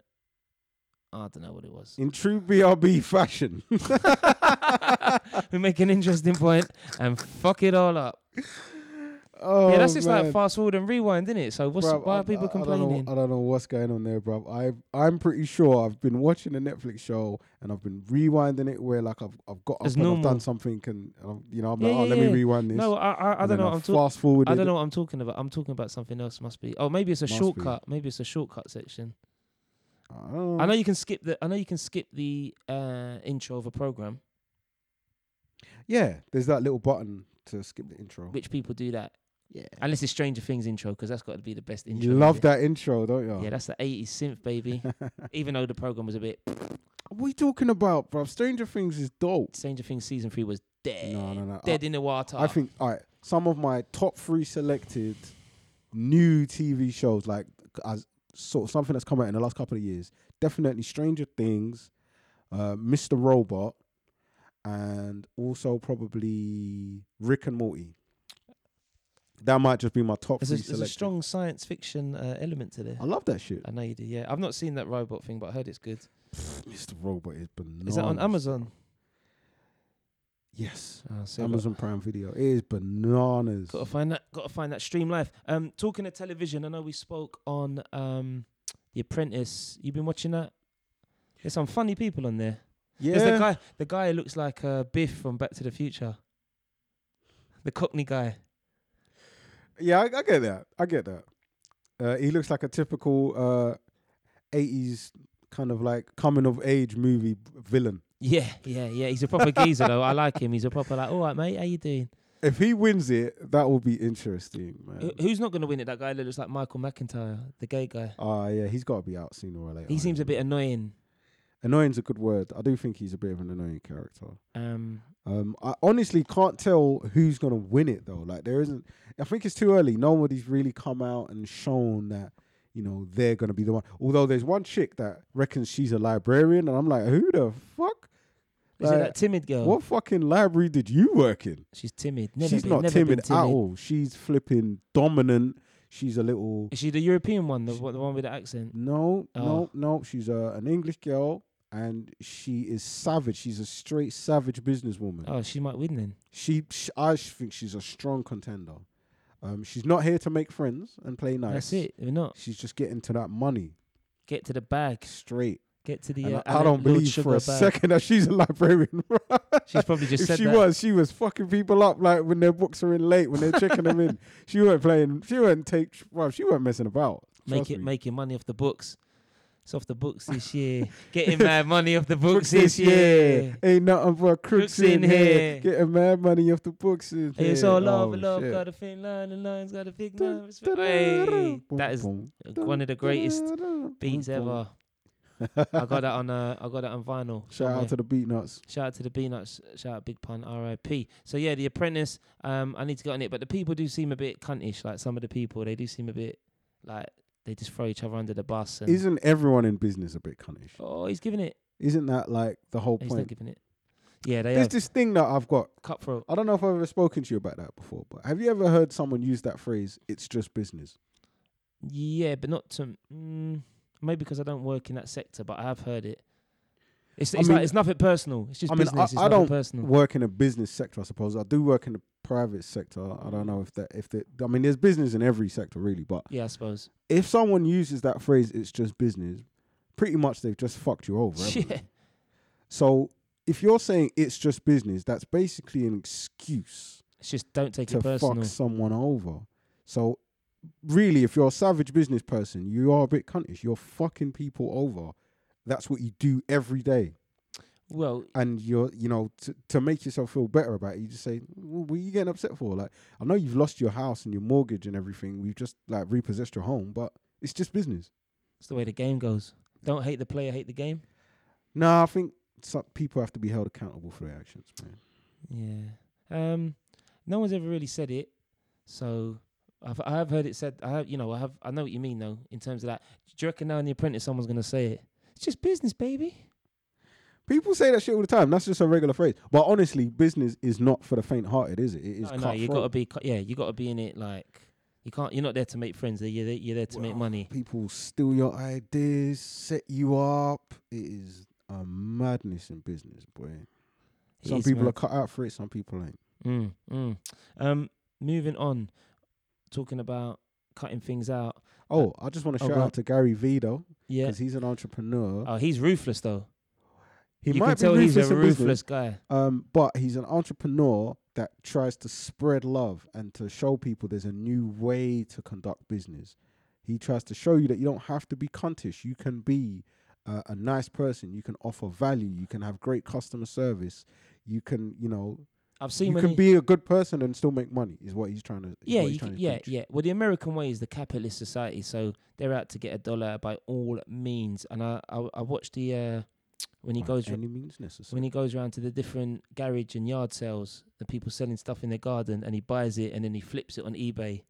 I don't know what it was. in true BRB fashion. we make an interesting point and fuck it all up. oh, yeah, that's just man. like fast forward and rewind, isn't it? So what's Bruv, why I- are people I- I don't know- complaining? I don't, know, what's going on there, bro. I I'm pretty sure I've been watching a Netflix show and I've been rewinding it where like I've I've got I've, done something and you know I'm Yeah, like oh yeah, let me rewind this. no, I I, I don't know. What I'm talking. fast forwarded. I don't know what I'm talking about. I'm talking about something else. Must be. Oh, maybe it's a Must be. shortcut. Maybe it's a shortcut section. I don't I know you can skip the. I know you can skip the uh, intro of a program. Yeah, there's that little button to skip the intro. Which people do that Yeah, unless it's Stranger Things intro because that's got to be the best intro. you love that intro, don't you? Yeah, that's the 80s synth baby. Even though the program was a bit. what are you talking about, bro? Stranger Things is dope. Stranger Things season three was dead. No, no, no. Dead I, in the water. I think all right. Some of my top three selected new TV shows, like as sort of something that's come out in the last couple of years. Definitely Stranger Things, uh, Mr. Robot, and also probably Rick and Morty. That might just be my top There's three a, there's a strong science fiction uh, element to this. I love that shit. I know you do. Yeah, I've not seen that robot thing, but I heard it's good. Mr. Robot is bananas. Is that on Amazon? Yes. Oh, so Amazon Prime Video. It is bananas. Got to find that. Got to find that stream live. Um, talking of television, I know we spoke on um, The Apprentice. You've been watching that? There's some funny people on there. Yeah. There's the guy. The guy who looks like uh, Biff from Back to the Future. The Cockney guy. Yeah, I, I get that. I get that. Uh, he looks like a typical uh, 80s kind of like coming of age movie villain. Yeah, yeah, yeah. He's a proper geezer though. I like him. He's a proper like, all right, mate. How you doing? If he wins it, that will be interesting, man. Who's not going to win it? That guy that looks like Michael McIntyre, the gay guy. Ah, yeah, he's got to be out sooner or later. He seems a bit annoying. Annoying's a good word. I do think he's a bit of an annoying character. Um, Um, I honestly can't tell who's gonna win it though. Like there isn't. I think it's too early. Nobody's really come out and shown that you know they're gonna be the one. Although there's one chick that reckons she's a librarian, and I'm like, who the fuck? is it that timid girl? What fucking library did you work in? She's timid. Never she's been, not timid, timid at all. She's flipping dominant. She's a little. Is she the European one, the, She- one- the one with the accent? No, Oh. no, no. She's a, an English girl, and she is savage. She's a straight savage businesswoman. Oh, she might win then. She, sh I sh- think she's a strong contender. Um, she's not here to make friends and play nice. That's it. We're not. She's just getting to that money Get to the bag. straight. Get to the. And Uh, I, I Alan don't Lord believe Sugar for a bag. second that she's a librarian. She's probably just if said she that. was, she was fucking people up like when their books are in late when they're checking them in. She weren't playing. She weren't take. Well, she weren't messing about. Make it me. making money off the books. It's off the books this year. Getting mad money off the books, this year. year. Ain't nothing but crooks, Crooks in, in here. here. Getting mad money off the books in Hey, here. it's all love, Oh, love shit. got a thin line, and line's got a big Dun, Hey, that is one of the greatest beats ever. I got that on. Uh, I got that on vinyl. Shout somewhere. out to the Beatnuts. Shout out to the Beatnuts. Shout out Big Pun. R.I.P. So yeah, The Apprentice. Um, I need to get on it, but the people do seem a bit cuntish. Like some of the people, they do seem a bit like they just throw each other under the bus. And Isn't everyone in business a bit cunnish? oh, he's giving it. Isn't that like the whole point? He's not point? giving it. Yeah, they are. There's have this thing that I've got. cutthroat. I don't know if I've ever spoken to you about that before, but have you ever heard someone use that phrase? It's just business. Yeah, but not to mm, maybe because I don't work in that sector, but I have heard it. It's, I it's mean- like it's nothing personal. It's just I mean, business. I nothing don't personal. work in a business sector. I suppose I do work in the private sector. I don't know if that if that. I mean, there's business in every sector really, but yeah, I suppose. if someone uses that phrase, it's just business. Pretty much, they've just fucked you over. Yeah. So if you're saying it's just business, that's basically an excuse It's just don't take to it personal. fuck someone over. So really, if you're a savage business person, you are a bit cuntish. You're fucking people over. That's what you do every day. Well, And you're, you know, to, to make yourself feel better about it, you just say, well, "What are you getting upset for?" Like, I know you've lost your house and your mortgage and everything. We've just like repossessed your home, but it's just business. it's the way the game goes. Don't hate the player, hate the game. No, I think some people have to be held accountable for their actions, man. Yeah. Um, no one's ever really said it, so I've I have heard it said. I have, you know, I have. I know what you mean though. In terms of that, do you reckon now in the Apprentice someone's gonna say it? It's just business, baby. People say that shit all the time. That's just a regular phrase. But honestly, business is not for the faint-hearted, is it? It is No, no, you gotta be. cu- Yeah, you gotta be in it. Like you can't. You're not there to make friends. You're there, you're there to make money. People steal your ideas, set you up. It is a madness in business, boy. It Some is, people man. are cut out for it. Some people ain't. Mm, mm. Um, moving on, talking about cutting things out. Oh, I just want to oh, shout out to Gary Vee though, Yeah. because he's an entrepreneur. Oh, he's ruthless though. he you might can be tell he's ruthless a in business, ruthless guy. Um, but he's an entrepreneur that tries to spread love and to show people there's a new way to conduct business. He tries to show you that you don't have to be cuntish. You can be uh, a nice person. You can offer value. You can have great customer service. You can, you know, I've seen you can he- be a good person and still make money. Is what he's trying to. Yeah, he's trying c- to yeah, preach. yeah. Well, the American way is the capitalist society, so they're out to get a dollar by all means. And I, I, I watched the uh, when he By goes any means necessary. when he goes around to the different garage and yard sales, the people selling stuff in their garden, and he buys it and then he flips it on eBay.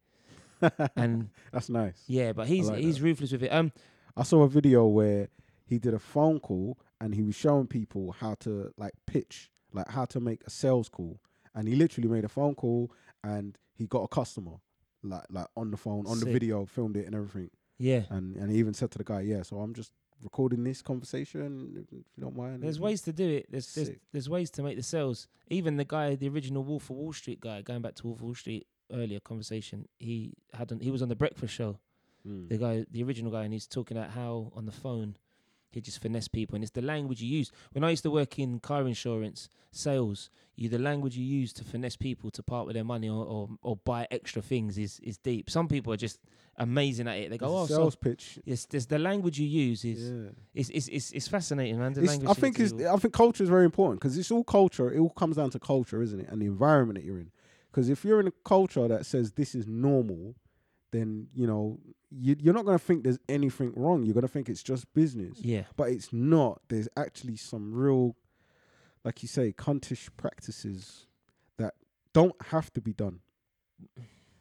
and That's nice. yeah, but he's like he's ruthless with it. Um, I saw a video where he did a phone call and he was showing people how to like pitch, like how to make a sales call. And he literally made a phone call and he got a customer, like like on the phone, on the video, filmed it and everything. yeah, And and he even said to the guy, "Yeah, so I'm just recording this conversation if you don't mind." There's ways to do it. There's there's, there's ways to make the sales. Even the guy, the original Wolf of Wall Street guy, going back to Wolf of Wall Street earlier conversation, he had on, he was on the Breakfast Show. Mm. The guy, the original guy, and he's talking about how on the phone he just finesse people, and it's the language you use. When I used to work in car insurance sales, you the language you use to finesse people to part with their money or or, or buy extra things is is deep. Some people are just amazing at it. They go, oh, It's oh, sales so pitch. yes, there's the language you use is Yeah. it's, it's it's it's fascinating, man. The It's, language I think use. I think culture is very important because it's all culture. It all comes down to culture, isn't it, and the environment that you're in. Because if you're in a culture that says this is normal, then you know you, you're not going to think there's anything wrong. You're going to think it's just business, yeah. but it's not. There's actually some real, like you say, cuntish practices that don't have to be done.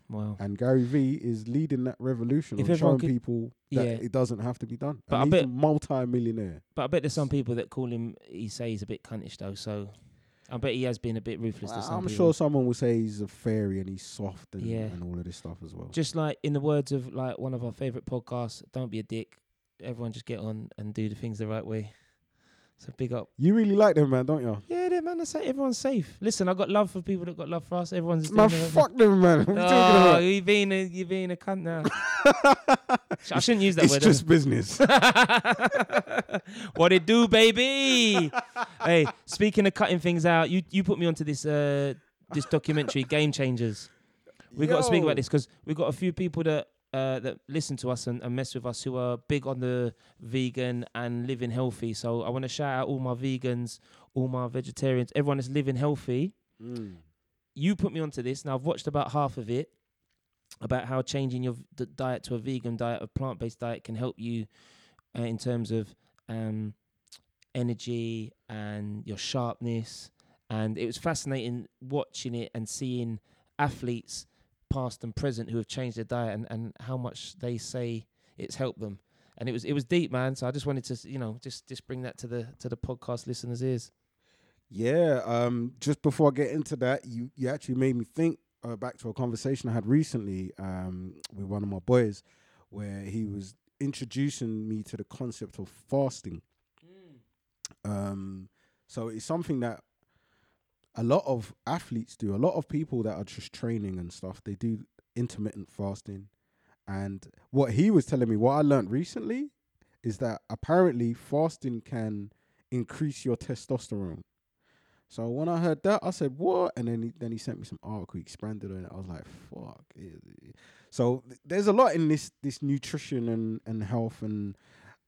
Wow. And Gary Vee is leading that revolution If on showing could- people that Yeah. it doesn't have to be done. But and I he's bet- a multi-millionaire. But I bet there's some people that call him. He say he's a bit cuntish though. So I bet he has been a bit ruthless to some I'm people. sure someone will say he's a fairy and he's soft and, Yeah. and all of this stuff as well. Just like in the words of like one of our favorite podcasts, "Don't be a dick." Everyone just get on and do the things the right way. So big up. You really like them, man, don't you? Yeah, they man. I say everyone's safe. Listen, I got love for people that got love for us. Everyone's Man, doing fuck them, man. What are you Oh, talking you being a you being a cunt now. I shouldn't use that it's word. just business. what it do, baby? hey, speaking of cutting things out, you you put me onto this uh this documentary, Game Changers. We got to speak about this because we got a few people that uh that listen to us and, and mess with us who are big on the vegan and living healthy. So I want to shout out all my vegans, all my vegetarians, everyone that's living healthy. Mm. You put me onto this. Now I've watched about half of it about how changing your v- diet to a vegan diet, a plant-based diet, can help you uh, in terms of um, energy and your sharpness. And it was fascinating watching it and seeing athletes, past and present, who have changed their diet and, and how much they say it's helped them. And it was it was deep, man. So I just wanted to, you know, just just bring that to the to the podcast listeners' ears. Yeah. Um. Just before I get into that, you you actually made me think uh, back to a conversation I had recently um with one of my boys, where he was introducing me to the concept of fasting. Um. So it's something that a lot of athletes do. A lot of people that are just training and stuff, they do intermittent fasting. And what he was telling me, what I learned recently, is that apparently fasting can increase your testosterone. So when I heard that, I said, "What?" And then he, then he sent me some article, he expanded on it. I was like, "Fuck!" So there's a lot in this this nutrition and and health and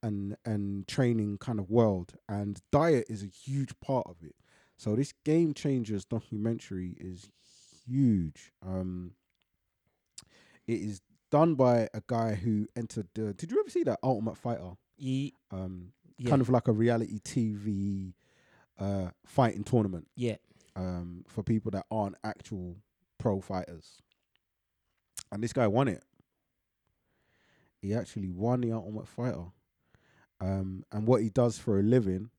and and training kind of world, and diet is a huge part of it. So this Game Changers documentary is huge. Um, it is done by a guy who entered. The, did you ever see that Ultimate Fighter? Ye- Um, yeah, kind of like a reality TV uh, fighting tournament yeah. um, for people that aren't actual pro fighters. And this guy won it. He actually won the Ultimate Fighter. Um, and what he does for a living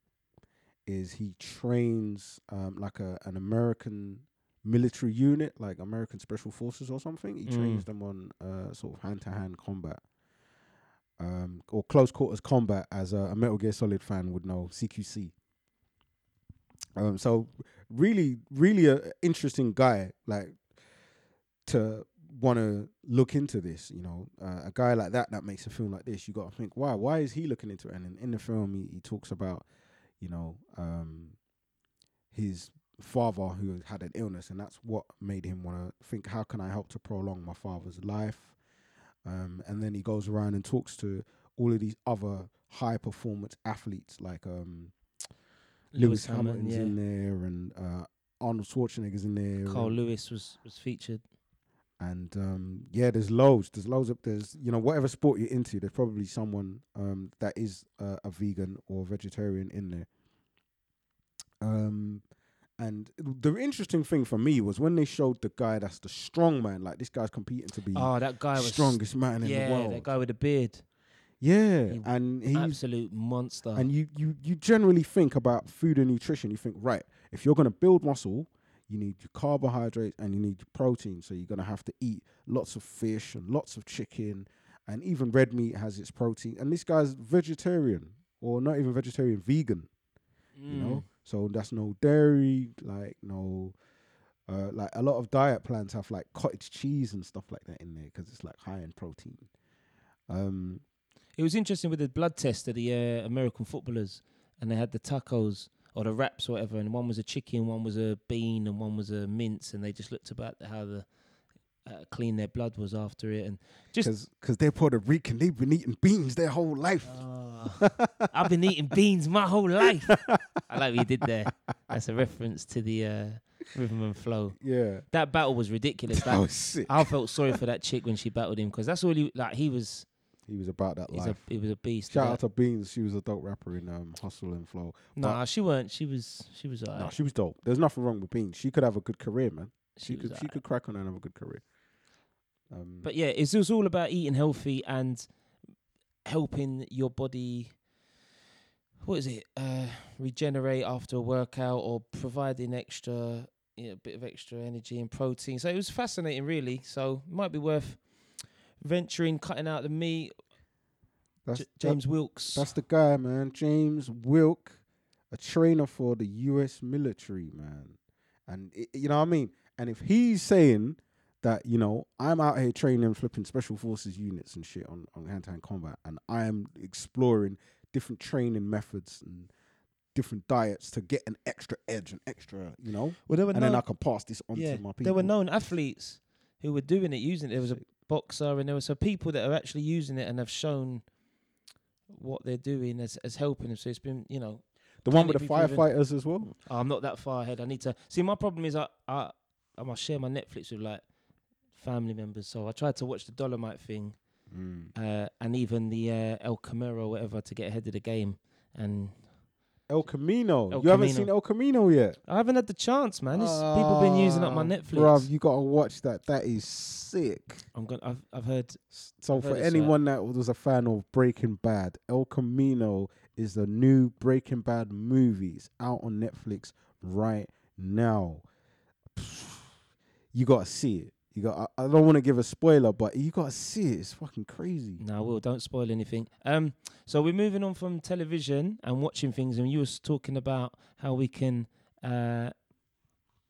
is he trains um, like a an American military unit, like American Special Forces or something. He Mm. trains them on uh, sort of hand to hand combat. Um, or close quarters combat, as a, a Metal Gear Solid fan would know, CQC. Um, so really, really a interesting guy, like to want to look into this. You know, uh, a guy like that that makes a film like this, you got to think, why? Why is he looking into it? And in, in the film, he, he talks about, you know, um, his father who had an illness, and that's what made him want to think, how can I help to prolong my father's life? Um, and then he goes around and talks to all of these other high performance athletes, like um, Lewis, Hamilton, Hamilton's yeah. in there, and uh, Arnold Schwarzenegger's in there. Carl Lewis was was featured. And um, yeah, there's loads. There's loads of there's you know whatever sport you're into, there's probably someone um, that is uh, a vegan or vegetarian in there. Um, And the interesting thing for me was when they showed the guy that's the strong man, like this guy's competing to be Oh, that guy was strongest man in the world. that guy with the beard, yeah, He- and he's absolute monster. and you you you generally think about food and nutrition. You think right, if you're gonna build muscle, you need your carbohydrates and you need your protein. So you're gonna have to eat lots of fish and lots of chicken, and even red meat has its protein. And this guy's vegetarian or not even vegetarian, vegan. You know, Mm. so that's no dairy, like no. Uh, like a lot of diet plans have like cottage cheese and stuff like that in there because it's like high in protein. Um, It was interesting with the blood test of the uh, American footballers, and they had the tacos or the wraps or whatever, and one was a chicken, one was a bean, and one was a mince, and they just looked about how the uh, clean their blood was after it, and just because they're Puerto Rican, they've been eating beans their whole life. Oh, I've been eating beans my whole life. I like what you did there. That's a reference to the uh, rhythm and flow. Yeah, That battle was ridiculous. that Like, was sick. I felt sorry for that chick when she battled him because that's all he like. He was He was about that he's a life. he was a beast. Shout out to Beans. She was a dope rapper in um, Hustle and Flow. Nah, she weren't. She was she was. No, she was dope. There's nothing wrong with Beans. She could have a good career, man. She, was could she could crack on and have a good career. Um, But yeah, it's just all about eating healthy and helping your body. What is it? Uh, regenerate after a workout or providing extra, you know, bit of extra energy and protein. So it was fascinating, really. So might be worth venturing, cutting out the meat. that's J- that- James Wilks. that's the guy, man. James Wilks, a trainer for the U.S. military, man. And i you know what I mean. And if he's saying that, you know, I'm out here training flipping special forces units and shit on on hand to hand combat, and I am exploring different training methods and different diets to get an extra edge, an extra, you know, well, there were and then I can pass this on yeah, to my people. there were known athletes who were doing it, using it. There was a boxer, and there were some people that are actually using it and have shown what they're doing as as helping them. So it's been, you know, the one with the firefighters as well. Oh, I'm not that far ahead. I need to see. My problem is I I I must share my Netflix with like family members. So I tried to watch the Dolomite thing uh, and even the uh, El Camero, whatever, to get ahead of the game. And El Camino. El you haven't Camino. seen El Camino yet. I haven't had the chance, man. It's, people been using up my Ah, Netflix. Bruv, you gotta watch that. That is sick. I'm going. I've I've heard. So I've for heard anyone that was a fan of Breaking Bad, El Camino is the new Breaking Bad movies out on Netflix right now. You gotta see it. You got. I, I don't want to give a spoiler, but you gotta see it. It's fucking crazy. No, Will, don't spoil anything. Um, so we're moving on from television and watching things, and you was talking about how we can uh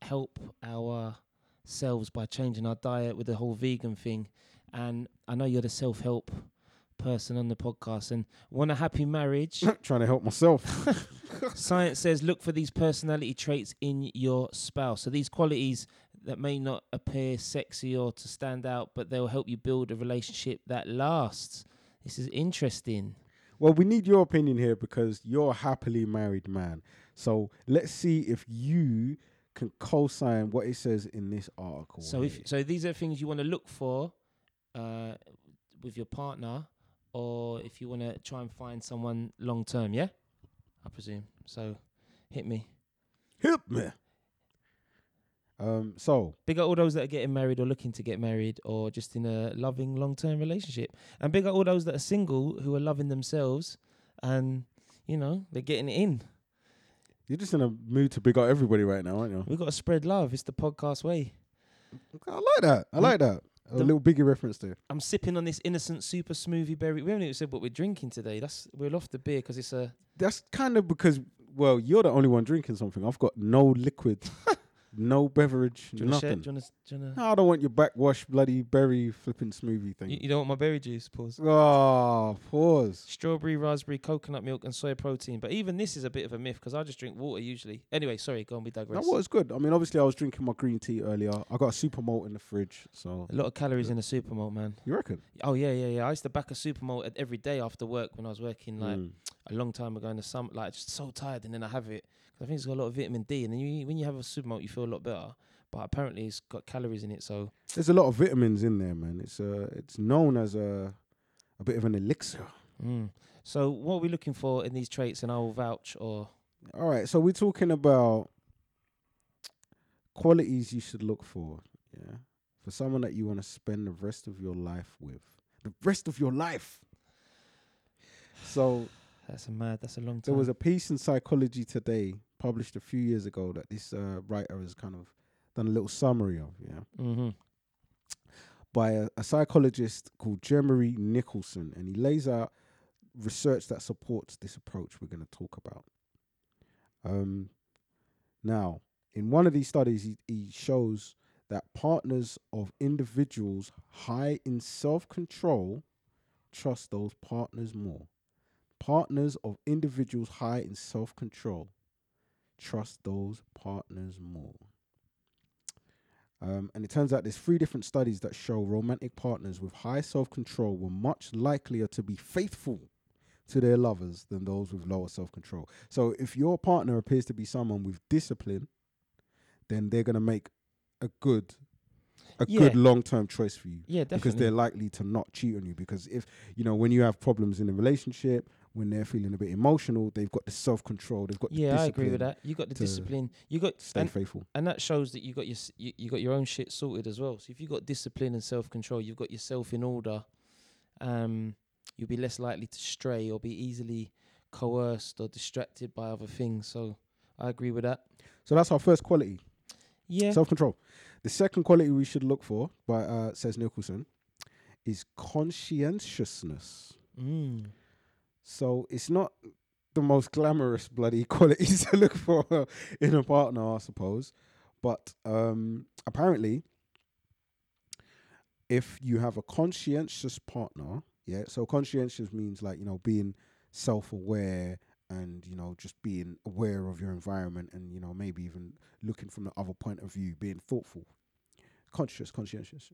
help ourselves by changing our diet with the whole vegan thing. And I know you're the self help person on the podcast and want a happy marriage. Trying to help myself. Science says look for these personality traits in your spouse. So these qualities that may not appear sexy or to stand out, but they'll help you build a relationship that lasts. This is interesting. Well, we need your opinion here because you're a happily married man. So let's see if you can co-sign what it says in this article. So if so, these are things you want to look for uh, with your partner, or if you want to try and find someone long term. Yeah, I presume. So hit me. hit me. Um. So Big up all those that are getting married or looking to get married or just in a loving long term relationship. And big up all those that are single who are loving themselves and, you know, they're getting it in. you're just in a mood to big up everybody right now, aren't you? We've got to spread love. It's the podcast way. I like that. I like that. A The- little biggie reference there. I'm sipping on this innocent super smoothie berry. We haven't even said what we're drinking today. That's We're off the beer because it's a. That's kind of because well, you're the only one drinking something. I've got no liquid, no beverage, Do want share? nothing. Do you want to. Do you, wanna, No, I don't want your backwash bloody berry flipping smoothie thing. you, you don't want my berry juice? Pause. oh, pause. Strawberry, raspberry, coconut milk, and soy protein. But even this is a bit of a myth because I just drink water usually. Anyway, sorry, go on, we That digress. was good. I mean, obviously, I was drinking my green tea earlier. I got a super malt in the fridge, so A lot of calories in a supermalt, man. you reckon? Oh yeah, yeah, yeah. I used to back a supermalt e- every day after work when I was working like Mm. a long time ago in the summer. Like just so tired, and then I have it I think it's got a lot of vitamin D, and then you, when you have a supermalt, you feel a lot better. But apparently, it's got calories in it, so There's a lot of vitamins in there, man. It's uh, it's known as a a bit of an elixir. mm. So what are we looking for in these traits? And I will vouch or All right, so we're talking about qualities you should look for. Yeah, for someone that you want to spend the rest of your life with, the rest of your life. So That's a mad. That's a long time. there was a piece in Psychology Today published a few years ago that this uh, writer has kind of done a little summary of. Yeah, Mm-hmm. by a, a psychologist called Jeremy Nicholson, and he lays out research that supports this approach we're going to talk about. Um, now, in one of these studies, he, he shows that partners of individuals high in self control trust those partners more. Partners of individuals high in self control trust those partners more. Um, and it turns out there's three different studies that show romantic partners with high self control were much likelier to be faithful to their lovers than those with lower self control. So if your partner appears to be someone with discipline, then they're going to make a good a Yeah. good long term choice for you Yeah, definitely. because they're likely to not cheat on you because if you know when you have problems in a relationship when they're feeling a bit emotional they've got the self control they've got the yeah, I agree with that. You got the discipline. You got stay and, faithful and that shows that you got your s- you, you got your own shit sorted as well. So if you got discipline and self control, you've got yourself in order. Um, you'll be less likely to stray or be easily coerced or distracted by other things. So I agree with that. so that's our first quality Yeah. self control the second quality we should look for by uh, says nicholson is conscientiousness mm. So it's not the most glamorous bloody qualities to look for in a partner i suppose. But um apparently if you have a conscientious partner yeah so conscientious means like you know being self-aware and you know just being aware of your environment and you know maybe even looking from the other point of view being thoughtful. Conscious conscientious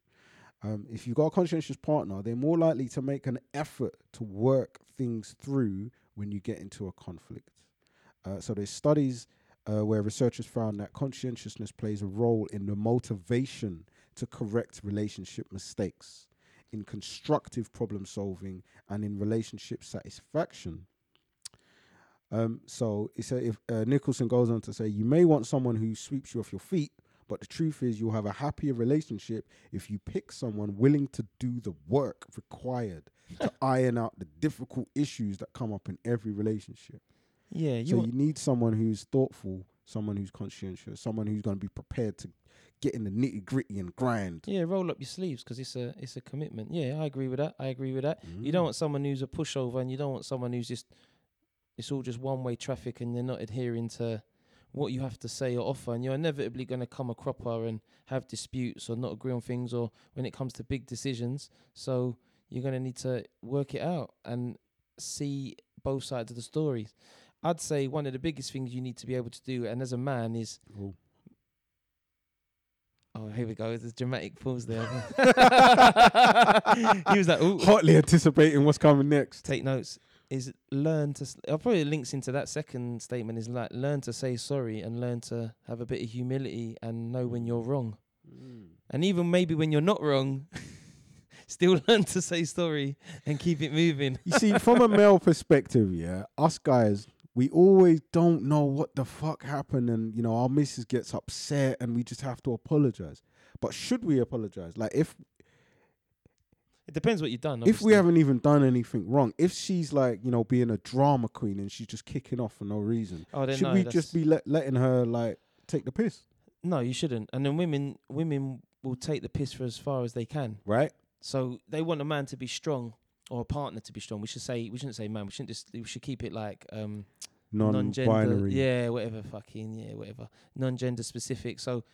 um, if you've got a conscientious partner they're more likely to make an effort to work things through when you get into a conflict. Uh, so there's studies uh, where researchers found that conscientiousness plays a role in the motivation to correct relationship mistakes in constructive problem solving and in relationship satisfaction. Um, so it's a, if uh, Nicholson goes on to say, you may want someone who sweeps you off your feet, but the truth is you'll have a happier relationship if you pick someone willing to do the work required to iron out the difficult issues that come up in every relationship. Yeah. You so you need someone who's thoughtful, someone who's conscientious, someone who's going to be prepared to get in the nitty gritty and grind. yeah. Roll up your sleeves because it's a it's a commitment. Yeah, I agree with that. I agree with that. You Mm. don't want someone who's a pushover, and you don't want someone who's just it's all just one way traffic, and they're not adhering to what you have to say or offer, and you're inevitably going to come a cropper and have disputes or not agree on things, or when it comes to big decisions. So you're going to need to work it out and see both sides of the story. I'd say one of the biggest things you need to be able to do, and as a man, is Ooh. oh here we go, there's a dramatic pause there. he was like, ooh, Hotly anticipating what's coming next. take notes is learn to s- uh, probably links into that second statement is like learn to say sorry and learn to have a bit of humility and know when you're wrong and even maybe when you're not wrong still learn to say sorry and keep it moving You see, from a male perspective, yeah, us guys, we always don't know what the fuck happened, and you know, our missus gets upset, and we just have to apologize. But should we apologize? Like, if it depends what you've done if we haven't even done anything wrong, if she's like, you know, being a drama queen and she's just kicking off for no reason, oh, then should no, we just be let, letting her like take the piss, no you shouldn't. And then women women will take the piss for as far as they can. Right? so they want a man to be strong or a partner to be strong. We should say we shouldn't say man we shouldn't just we should keep it like um Non-binary. yeah, whatever, fucking yeah, whatever, non-gender specific. So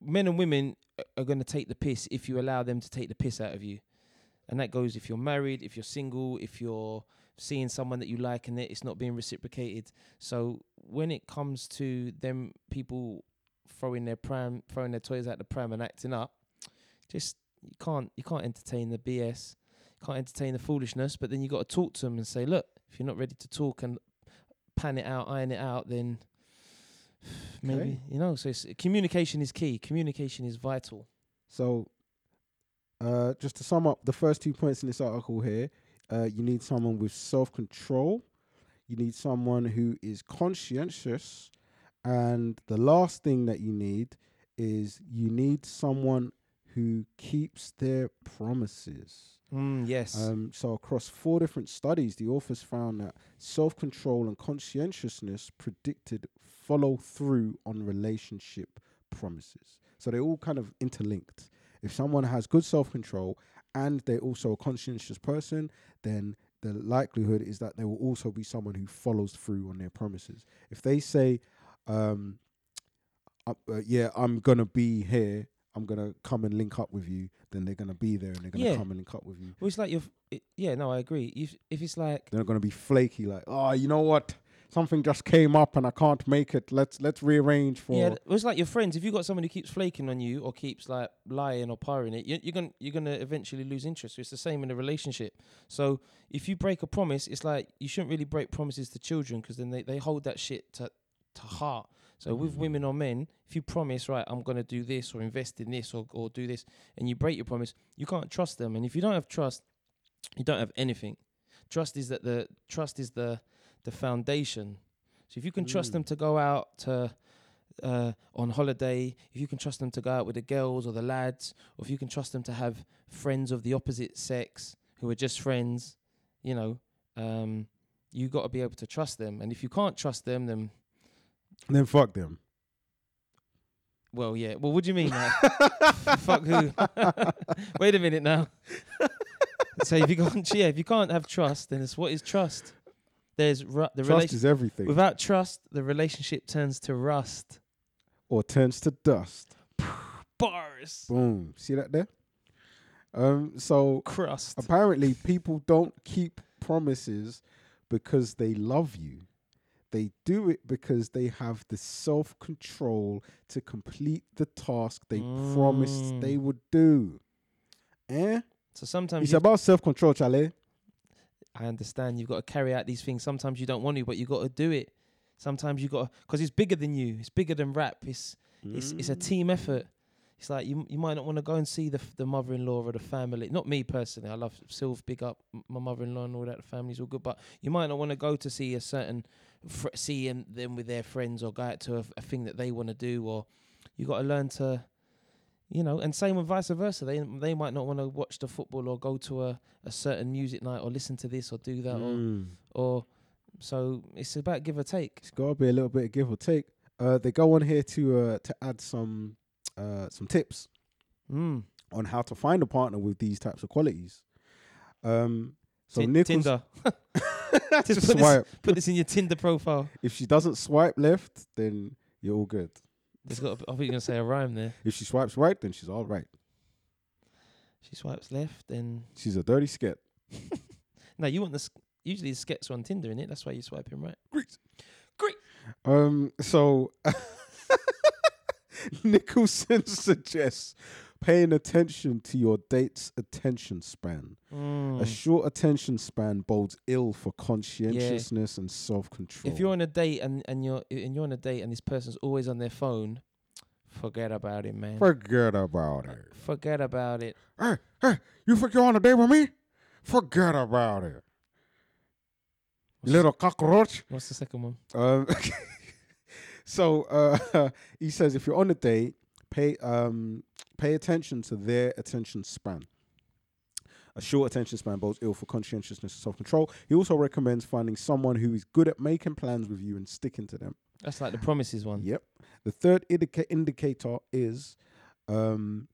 men and women are going to take the piss if you allow them to take the piss out of you, and that goes if you're married, if you're single, if you're seeing someone that you like and it- it's not being reciprocated. So when it comes to them people throwing their pram, throwing their toys at the pram and acting up, just you can't you can't entertain the BS, you can't entertain the foolishness. But then you got to talk to them and say, look, if you're not ready to talk and pan it out, iron it out, then maybe Okay. you know. So it's, communication is key. Communication is vital. So, uh, just to sum up the first two points in this article here, uh, you need someone with self control, you need someone who is conscientious, and the last thing that you need is you need someone who keeps their promises. Mm, yes. Um, so, across four different studies, the authors found that self control and conscientiousness predicted follow through on relationship promises. So, they're all kind of interlinked. If someone has good self control and they're also a conscientious person, then the likelihood is that there will also be someone who follows through on their promises. If they say, um, uh, uh, yeah, I'm going to be here, I'm going to come and link up with you, then they're going to be there and they're going to Yeah. come and link up with you. well, it's like you're. f- It, yeah, no, I agree. If if it's like They're not to be flaky like, oh, you know what? Something just came up and I can't make it. Let's let's rearrange for. Yeah, it's like your friends. If you've got someone who keeps flaking on you or keeps like lying or purring it, you, you're gonna you're gonna eventually lose interest. So it's the same in a relationship. So if you break a promise, it's like you shouldn't really break promises to children because then they, they hold that shit to to heart. So with mm. women or men, if you promise, right, I'm gonna do this or invest in this or or do this, and you break your promise, you can't trust them. And if you don't have trust, you don't have anything. Trust is that the trust is the the foundation. So if you can trust Mm. them to go out to uh, on holiday, if you can trust them to go out with the girls or the lads, or if you can trust them to have friends of the opposite sex who are just friends, you know, um, you got to be able to trust them. And if you can't trust them, then Then fuck them. well, yeah. Well, what do you mean? Fuck who? Wait a minute now. so if you can't, yeah, if you can't have trust, then it's what is trust? There's ru- the Trust relation. is everything. Without trust, the relationship turns to rust. or turns to dust. Bars. Boom. See that there? Um. So Crust. apparently, people don't keep promises because they love you. They do it because they have the self control to complete the task they promised Mm. they would do. Eh? So sometimes It's about self control, Charlie. I understand you've got to carry out these things. Sometimes you don't want to, but you got to do it. Sometimes you got to, because it's bigger than you. It's bigger than rap. It's it's it's a Mm. team effort. It's like you you might not want to go and see the f- the mother-in-law or the family. Not me personally. I love Sylv, big up my mother-in-law and all that. The family's all good, but you might not want to go to see a certain fr- see 'em- them with their friends or go out to a, a thing that they want to do. Or you got to learn to, you know, and same with vice versa. They they might not want to watch the football or go to a, a certain music night or listen to this or do that or Mm. or so it's about give or take. It's got to be a little bit of give or take. Uh, they go on here to uh, to add some uh, some tips Mm. on how to find a partner with these types of qualities. Um, so Tin- Nichols, Tinder. just Just put this- Put this in your Tinder profile. If she doesn't swipe left, then you're all good. There's got. I thought you were gonna say a rhyme there. If she swipes right, then she's all right. She swipes left, then She's a dirty sket. no. You want the sk- usually the skets on Tinder, in it. That's why you swipe him right. Great. Great. Um, so Nicholson suggests paying attention to your date's attention span. Mm. A short attention span bodes ill for conscientiousness and self control. If you're on a date and and you're and you're on a date and this person's always on their phone, forget about it, man. forget about it. forget about it. Hey, hey, you think you're on a date with me? Forget about it. What's, Little cockroach. what's the second one? Um, so uh, he says if you're on a date, pay um, pay attention to their attention span. A short attention span bodes ill for conscientiousness and self control. He also recommends finding someone who is good at making plans with you and sticking to them. That's like the promises one. Yep. The third indica- indicator is, um,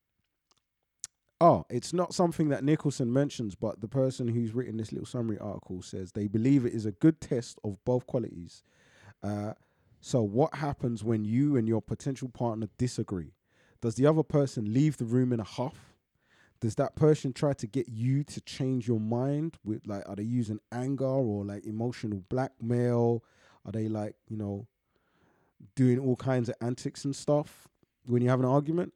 oh, it's not something that Nicholson mentions, but the person who's written this little summary article says they believe it is a good test of both qualities. Uh, so, what happens when you and your potential partner disagree? Does the other person leave the room in a huff? Does that person try to get you to change your mind? With like, are they using anger or like emotional blackmail? Are they like, you know, doing all kinds of antics and stuff when you have an argument?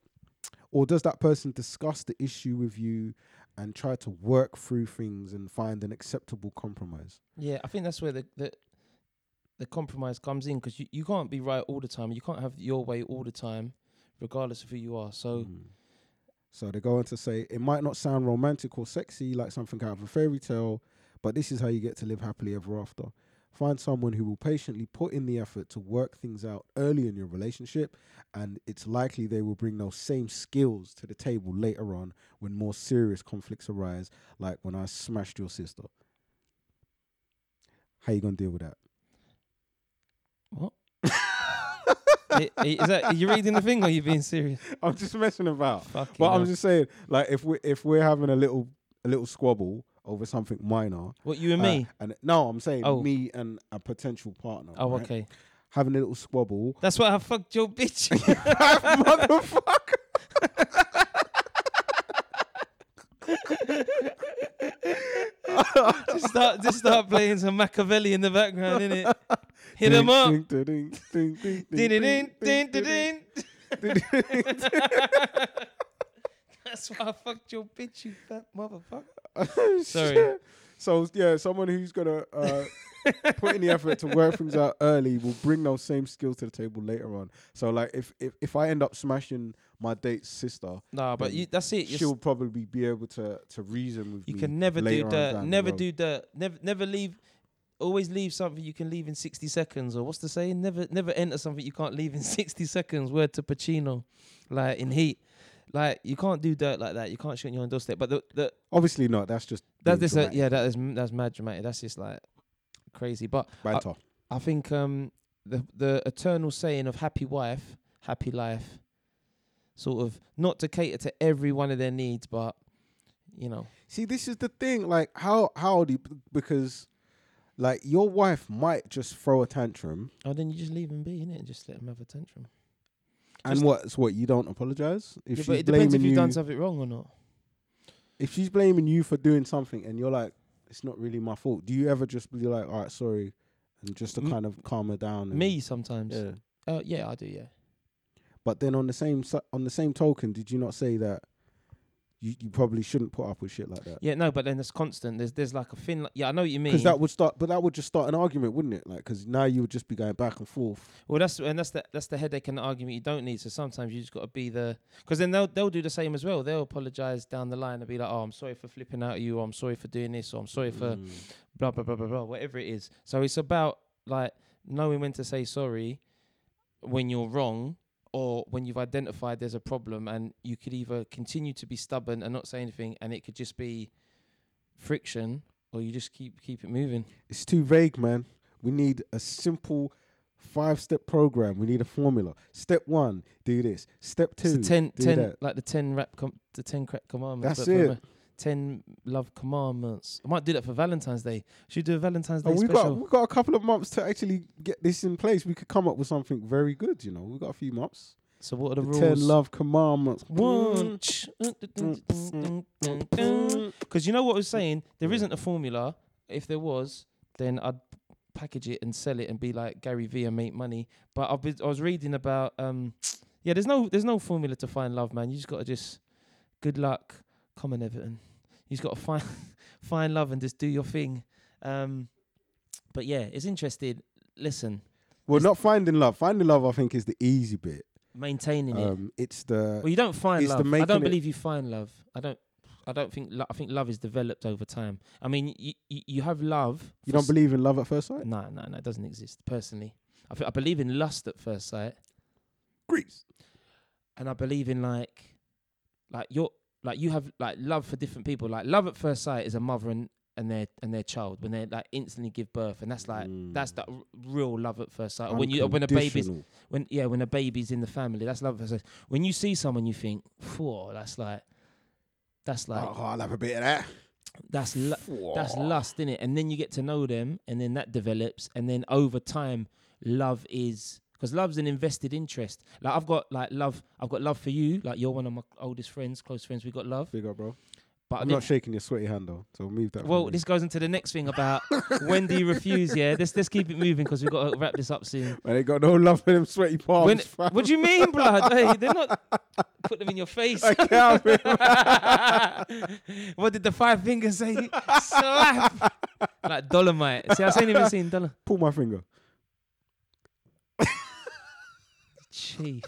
Or does that person discuss the issue with you and try to work through things and find an acceptable compromise? Yeah, I think that's where the the, the compromise comes in because you, you can't be right all the time. You can't have your way all the time, regardless of who you are. So Mm. So they go on to say it might not sound romantic or sexy like something out of a fairy tale, but this is how you get to live happily ever after. Find someone who will patiently put in the effort to work things out early in your relationship, and it's likely they will bring those same skills to the table later on when more serious conflicts arise, like when I smashed your sister. How you gonna deal with that? What? Is that are you reading the thing or are you being serious? I'm just messing about. Fucking But I'm just saying, like, if we if we're having a little a little squabble over something minor, what you and uh, me? and no, I'm saying Oh. me and a potential partner. oh, right? okay. Having a little squabble, That's why I fucked your bitch. motherfucker. just start, just start playing some Makaveli in the background, innit? Hit him up. That's why I fucked your bitch, you fat motherfucker. ding. Sorry. Shit. So yeah, someone who's gonna uh, put in the effort to work things out early will bring those same skills to the table later on. So like, if if, if I end up smashing my date's sister, Nah, but Then you, that's it. You're she'll probably be able to to reason with You me. You can never do later on dirt. down the Never road. do dirt. Never never leave. Always leave something you can leave in sixty seconds. Or what's the saying? Never never enter something you can't leave in sixty seconds. Word to Pacino, like in Heat. Like you can't do dirt like that. You can't shoot on your own doorstep. But the the Obviously not. That's just that's just a, yeah that is m- that's mad dramatic. That's just like crazy. But banter. I think um the the eternal saying of happy wife, happy life, sort of not to cater to every one of their needs, but you know See, this is the thing. Like, how how do you, because like your wife might just throw a tantrum, Oh, then you just leave them be, innit? And just let them have a tantrum. and Just- what? What you don't apologize if yeah, she's but it depends blaming if you've you. done something wrong or not. if she's blaming you for doing something, and you're like, it's not really my fault. Do you ever just be like, all right, sorry, and just to M- kind of calm her down? and- Me sometimes. yeah. Uh, yeah, I do. Yeah. But then on the same si- on the same token, did you not say that you, you probably shouldn't put up with shit like that? Yeah, no, but then it's constant. There's there's like a thin. Yeah, I know what you mean. Because that would start, but that would just start an argument, wouldn't it? Like, because now you would just be going back and forth. well, that's and that's the that's the headache and the argument you don't need. So sometimes you just got to be the because then they'll they'll do the same as well. They'll apologize down the line and be like, oh, I'm sorry for flipping out at you, or I'm sorry for doing this, or I'm sorry for Mm. blah blah blah blah blah, whatever it is. So it's about like knowing when to say sorry when you're wrong or when you've identified there's a problem and you could either continue to be stubborn and not say anything and it could just be friction or you just keep keep it moving. It's too vague, man. We need a simple five-step program. We need a formula. Step one, do this. Step two, It's the 10, do 10 that. like the 10 rap com- the 10 crack commandments. That's it. 10 love commandments. I might do that for Valentine's Day. Should we do a Valentine's Day And we special? got we got a couple of months to actually get this in place. We could come up with something very good. You know, We've got a few months. so what are the, The ten love commandments. One. Because you know what I was saying? There isn't a formula. If there was, then I'd package it and sell it and be like Gary Vee and make money. But I've been, I was reading about um yeah, there's no there's no formula to find love, man. You just gotta just good luck. Come on, Everton. You just gotta find find love and just do your thing. Um but yeah, it's interesting. Listen, Well, not finding love. Finding love, I think, is the easy bit. maintaining it. Um, it's the Well, you don't find it's the love. I don't believe you find love. I don't. I don't think. Lo- I think love is developed over time. I mean, you you, you have love. you don't s- believe in love at first sight. No, no, no. It doesn't exist. Personally, I I believe in lust at first sight, Greece. and I believe in like, like your like you have like love for different people. Like love at first sight is a mother and and their and their child when they like instantly give birth, and that's like that's Mm. that r- real love at first sight. Or When you when a baby's when yeah when a baby's in the family, that's love at first sight. When you see someone, you think, "Whoa, that's like." That's like oh, I'll have a bit of that. that's lu- that's lust in it and then you get to know them and then that develops and then over time love is because love's an invested interest like i've got like love i've got love for you like you're one of my oldest friends close friends we got love Big up, bro. but I'm didn't- shaking your sweaty hand though, so move that. well this goes into the next thing about when do you refuse yeah let's let's keep it moving because we've got to wrap this up soon. Man, they got no love for them sweaty palms. when, fam. what do you mean blood hey they're not put them in your face I can't, man. what did the five fingers say slap like Dolemite see i ain't even seen dollar Pull my finger. Chief.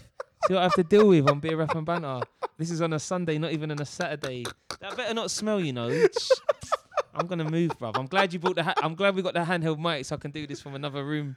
See what I have to deal with on Beer Rap and Banter? This is on a Sunday, not even on a Saturday. That better not smell, you know. I'm gonna move, bruv. I'm glad you brought the. Ha- I'm glad we got the handheld mic, so I can do this from another room,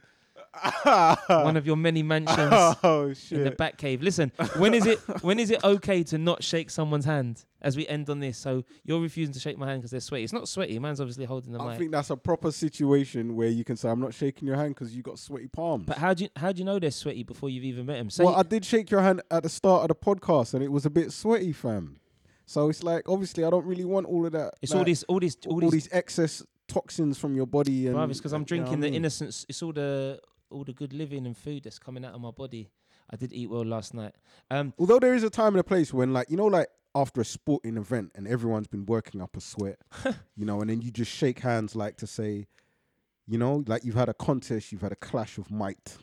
one of your many mansions oh in the back cave. Listen, when is it? When is it okay to not shake someone's hand? As we end on this, so you're refusing to shake my hand because they're sweaty. It's not sweaty. Man's obviously holding the mic. I mic. think that's a proper situation where you can say, "I'm not shaking your hand because you got sweaty palms." But how do you how do you know they're sweaty before you've even met them? Well, I did shake your hand at the start of the podcast, and it was a bit sweaty, fam. So it's like, obviously, I don't really want all of that. it's like, all this all this all, all, these excess toxins from your body, and Bruv, it's because I'm and, you know drinking I the mean? innocence. It's all the all the good living and food that's coming out of my body. I did eat well last night. Um, Although there is a time and a place when, like, you know, like after a sporting event and everyone's been working up a sweat, you know, and then you just shake hands, like to say, you know, like you've had a contest, you've had a clash of might.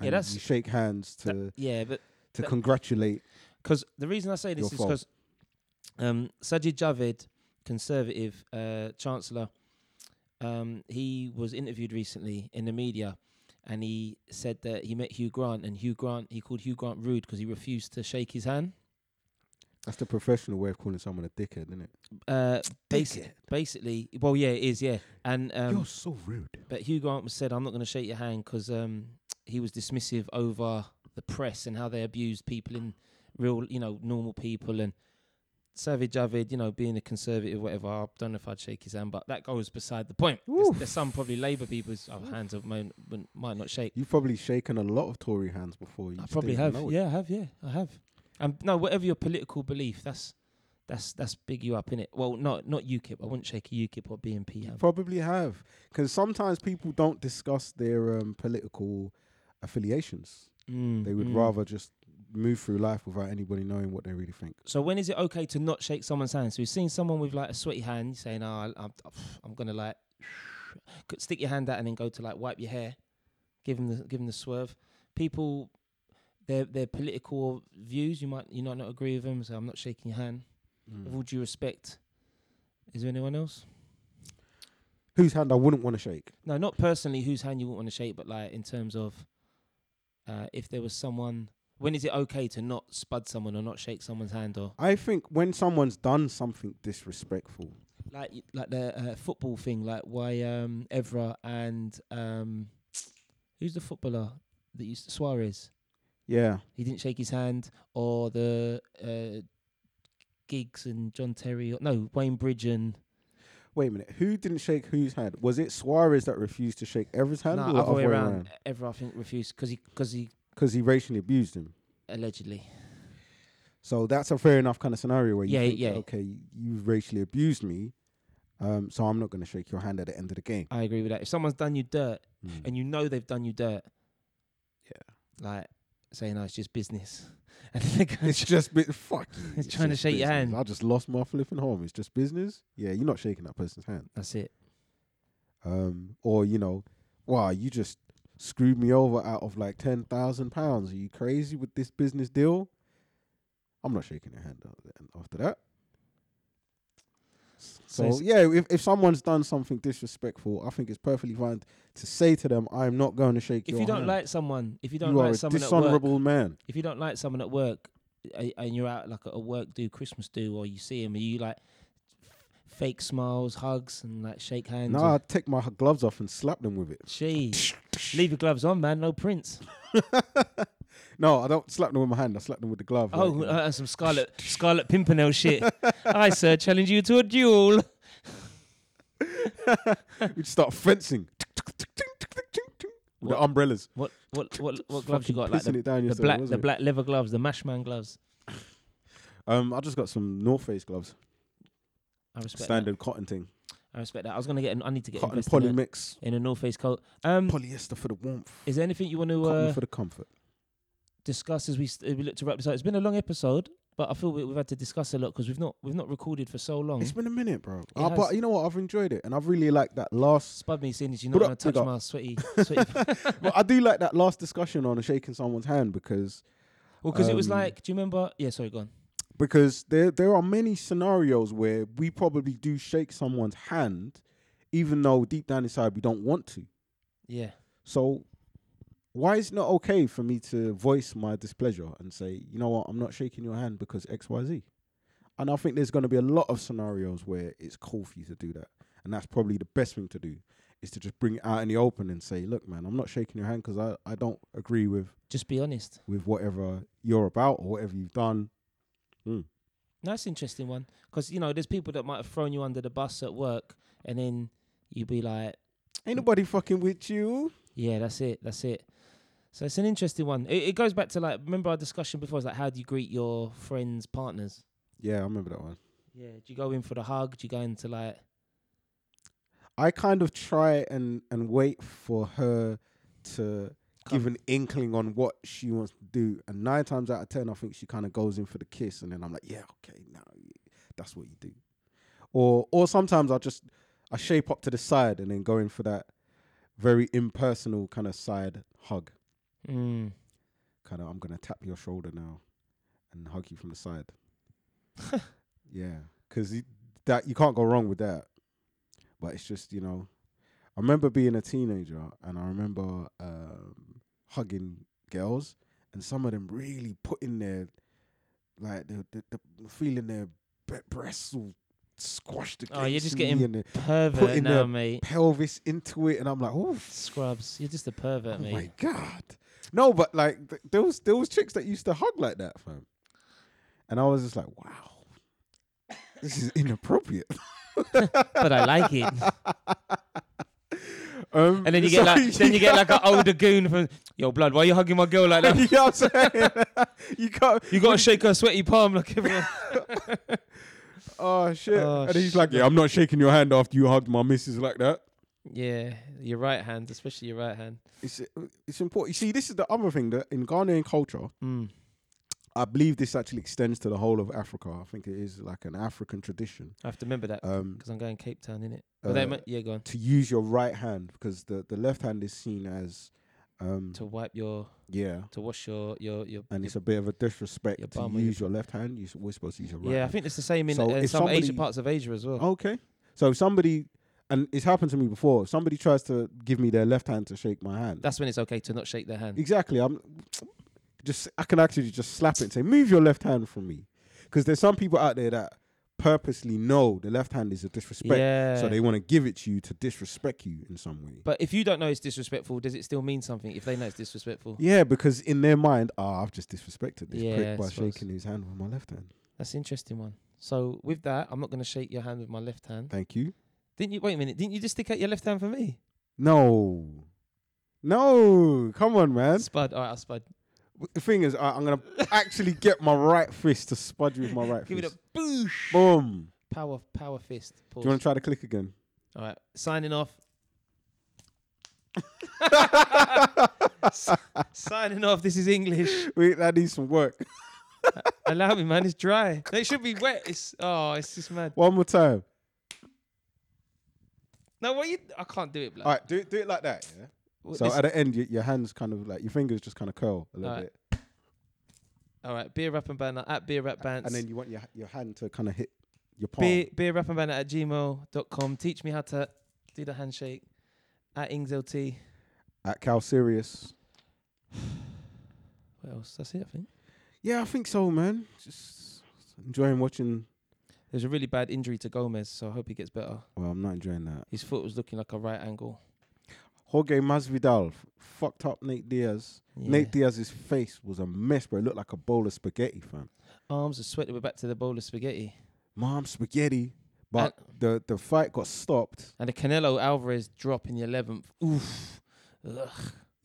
Yeah, that's- you shake hands to that- yeah, but to that- congratulate. because the reason I say this is because um, Sajid Javid, Conservative uh, Chancellor, um, he was interviewed recently in the media, and he said that he met Hugh Grant, and Hugh Grant he called Hugh Grant rude because he refused to shake his hand. That's the professional way of calling someone a dickhead, isn't it? Uh, basi- basically, well, yeah, it is, yeah, and um, You're so rude. But Hugh Grant was said, "I'm not going to shake your hand" because um, he was dismissive over the press and how they abused people in real, you know, normal people. And Sajid Javid, you know, being a conservative, whatever. I don't know if I'd shake his hand, but that goes beside the point. There's, there's some probably Labour people's uh, hands of might, might not shake. You've probably shaken a lot of Tory hands before. You I probably have. know it. Yeah, I have. Yeah, I have. Um, no, whatever your political belief, that's that's that's big you up in it. Well, not not UKIP. I wouldn't shake a UKIP or BNP You hand. probably have, because sometimes people don't discuss their um, political affiliations. Mm, They would mm. rather just move through life without anybody knowing what they really think. So when is it okay to not shake someone's hand? So you've seen someone with like a sweaty hand saying, "Oh, I'm, I'm gonna like stick your hand out and then go to like wipe your hair, give them the give them the swerve." People, their their political views, you might you might not agree with them. So I'm not shaking your hand. With all due respect, is there anyone else? Whose hand I wouldn't want to shake? No, not personally whose hand you wouldn't want to shake, but like in terms of uh, if there was someone. When is it okay to not spud someone or not shake someone's hand or I think when someone's done something disrespectful, like like the uh, football thing, like why um Evra and um who's the footballer that used to, Suarez? yeah, He didn't shake his hand, or the uh, Giggs and John Terry, or, no Wayne Bridge and Wait a minute. Who didn't shake whose hand? Was it Suarez that refused to shake Evra's hand, no, or the other way around. Evra I think refused because he because he Because he racially abused him. allegedly. So that's a fair enough kind of scenario where you Yeah, think, yeah. okay, you've racially abused me, um, so I'm not going to shake your hand at the end of the game. I agree with that. If someone's done you dirt Mm. and you know they've done you dirt, Yeah. like saying, "No, it's just business," and then they go and It's just bit fuck you. It's trying to shake your business. hand. I just lost my flipping home. It's just business. Yeah, you're not shaking that person's hand. that's it. Um, or you know, wow, you just screwed me over out of like ten thousand pounds. Are you crazy with this business deal? I'm not shaking your hand after- that. So it's- yeah, if if someone's done something disrespectful, I think it's perfectly fine to say to them, "I'm not going to shake If your you don't hand." like someone, if you don't you like someone at work, man. if you don't like someone at work and you're out like at a work do Christmas do or you see him, are you like fake smiles, hugs, and like shake hands? No, I'd take my gloves off and slap them with it. Gee, leave your gloves on, man. No prints. no, I don't slap them with my hand. I slap them with the glove. Oh, like, uh, some Scarlet Scarlet Pimpernel shit. I sir challenge you to a duel. we start fencing with the umbrellas. What what what what gloves you got? Like the, the black the it? black leather gloves, the Mashman gloves. Um, I just got some North Face gloves, I respect standard cotton thing. I respect that. I was gonna get. An, I need to get cotton invested in, a- polymix, in a North Face coat. Um, polyester for the warmth, is there anything you want to cotton uh, for the comfort. discuss as we st- we look to wrap this up? It's been a long episode, but I feel we, we've had to discuss a lot because we've not we've not recorded for so long. It's been a minute, bro. Uh, but you know what? I've enjoyed it, and I've really liked that last. Spud me, seeing as you're not going to touch my sweaty, sweaty. but I do like that last discussion on shaking someone's hand because well, because it was Um, like, do you remember? Yeah, sorry, go on. Because there there are many scenarios where we probably do shake someone's hand, even though deep down inside we don't want to. Yeah, So why is it not okay for me to voice my displeasure and say, you know what, I'm not shaking your hand because X, Y, Z? And I think there's going to be a lot of scenarios where it's cool for you to do that. and that's probably the best thing to do is to just bring it out in the open and say, look, man, I'm not shaking your hand because I, I don't agree with Just be honest. with whatever you're about or whatever you've done. Mm. That's an interesting one because you know there's people that might have thrown you under the bus at work, and then you'd be like, Ain't nobody fucking with you. Yeah, that's it. That's it. So it's an interesting one. It, it goes back to like remember our discussion before. It's like how do you greet your friends' partners? Yeah, I remember that one. Yeah. Do you go in for the hug? Do you go into like I kind of try and and wait for her to give an inkling on what she wants to do, and nine times out of ten, I think she kind of goes in for the kiss, and then I'm like, yeah, okay, now that's what you do. Or or sometimes I just I shape up to the side and then go in for that very impersonal kind of side hug. mm, Kind of, I'm gonna tap your shoulder now and hug you from the side. yeah, because that you can't go wrong with that. But it's just you know, I remember being a teenager and I remember um, hugging girls, and some of them really putting their like the the, the feeling their breasts all squashed against Oh, you're just me getting and their pervert Putting now, their mate. pelvis into it, and I'm like, oh, Scrubs. You're just a pervert, mate. oh mate. my god. No, but like th- there was there was chicks that used to hug like that, fam. And I was just like, wow, this is inappropriate. but I like it. Um, And then you get like then you get like an older goon from Yo, blood. Why are you hugging my girl like that? you know what I'm saying? you can't. You gotta shake her sweaty palm like everyone. Oh shit! Oh, and he's like, "Yeah, I'm not shaking your hand after you hugged my missus like that." yeah, your right hand, especially your right hand. It's it's important. You see, this is the other thing that in Ghanaian culture, Mm. I believe this actually extends to the whole of Africa. I think it is like an African tradition. I have to remember that Um, because I'm going Cape Town, innit? uh, But they might, yeah, go on. to use your right hand because the, the left hand is seen as um To wipe your, yeah to wash your, your, your. and your- it's a bit of a disrespect to or your use your left hand you s- we're supposed to use your right yeah, I think it's the same in So uh, if some Asian parts of Asia as well. okay so if somebody and it's happened to me before if somebody tries to give me their left hand to shake my hand That's when it's okay to not shake their hand. exactly i'm just i can actually just slap it and say move your left hand from me because there's some people out there that purposely know the left hand is a disrespect Yeah. so they want to give it to you to disrespect you in some way but if you don't know it's disrespectful, does it still mean something? If they know it's disrespectful, Yeah, because in their mind, ah, I've just disrespected this Yeah, prick by shaking his hand with my left hand. that's an interesting one. So with that, I'm not going to shake your hand with my left hand. Thank you. Didn't you? Wait a minute. Didn't you just stick out your left hand for me? No, no, come on, man. Spud. All right, I'll spud. The thing is, I, I'm gonna actually get my right fist to spud you with my right fist. Give it fist. a boosh. Boom. Power, power fist. Pause. Do you want to try to click again? All right, signing off. S- signing off. This is English. Wait, that needs some work. Allow me, man. It's dry. No, It should be wet. It's oh, it's just mad. One more time. No, what you? I can't do it, blood. All right, do it, do it like that. Yeah. Well, So at the end, your, your hands kind of like your fingers just kind of curl a little Alright. bit, all right, beer rap and banter at beer rap bands. and then you want your your hand to kind of hit your palm. beer, beer rap and banter at gmail.com. Teach me how to do the handshake at IngsLT. At Cal Sirius. What else? That's it, I think. Yeah, I think so, man. Just enjoying watching. There's a really bad injury to Gomez, so I hope he gets better. Well, I'm not enjoying that. His foot was looking like a right angle. Jorge Masvidal fucked up Nate Diaz. Yeah. Nate Diaz's face was a mess, bro. It looked like a bowl of spaghetti, fam. Arms are sweaty. We're back to the bowl of spaghetti. Mom, spaghetti. But the, the fight got stopped. And the Canelo Alvarez drop in the 11th. Oof. Ugh.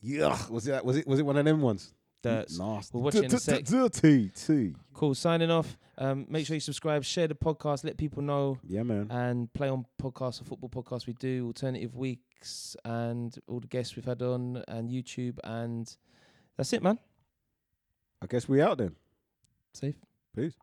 Yeah, was it was it was it one of them ones? Dirts. Nasty. We'll watch it sec. Dirty, tea. Cool. Signing off. Um, make sure you subscribe, share the podcast, let people know, Yeah, man. and play on podcasts or football podcasts we do, alternative weeks, and all the guests we've had on, and YouTube. And that's it, man. I guess we out then. Safe. Peace.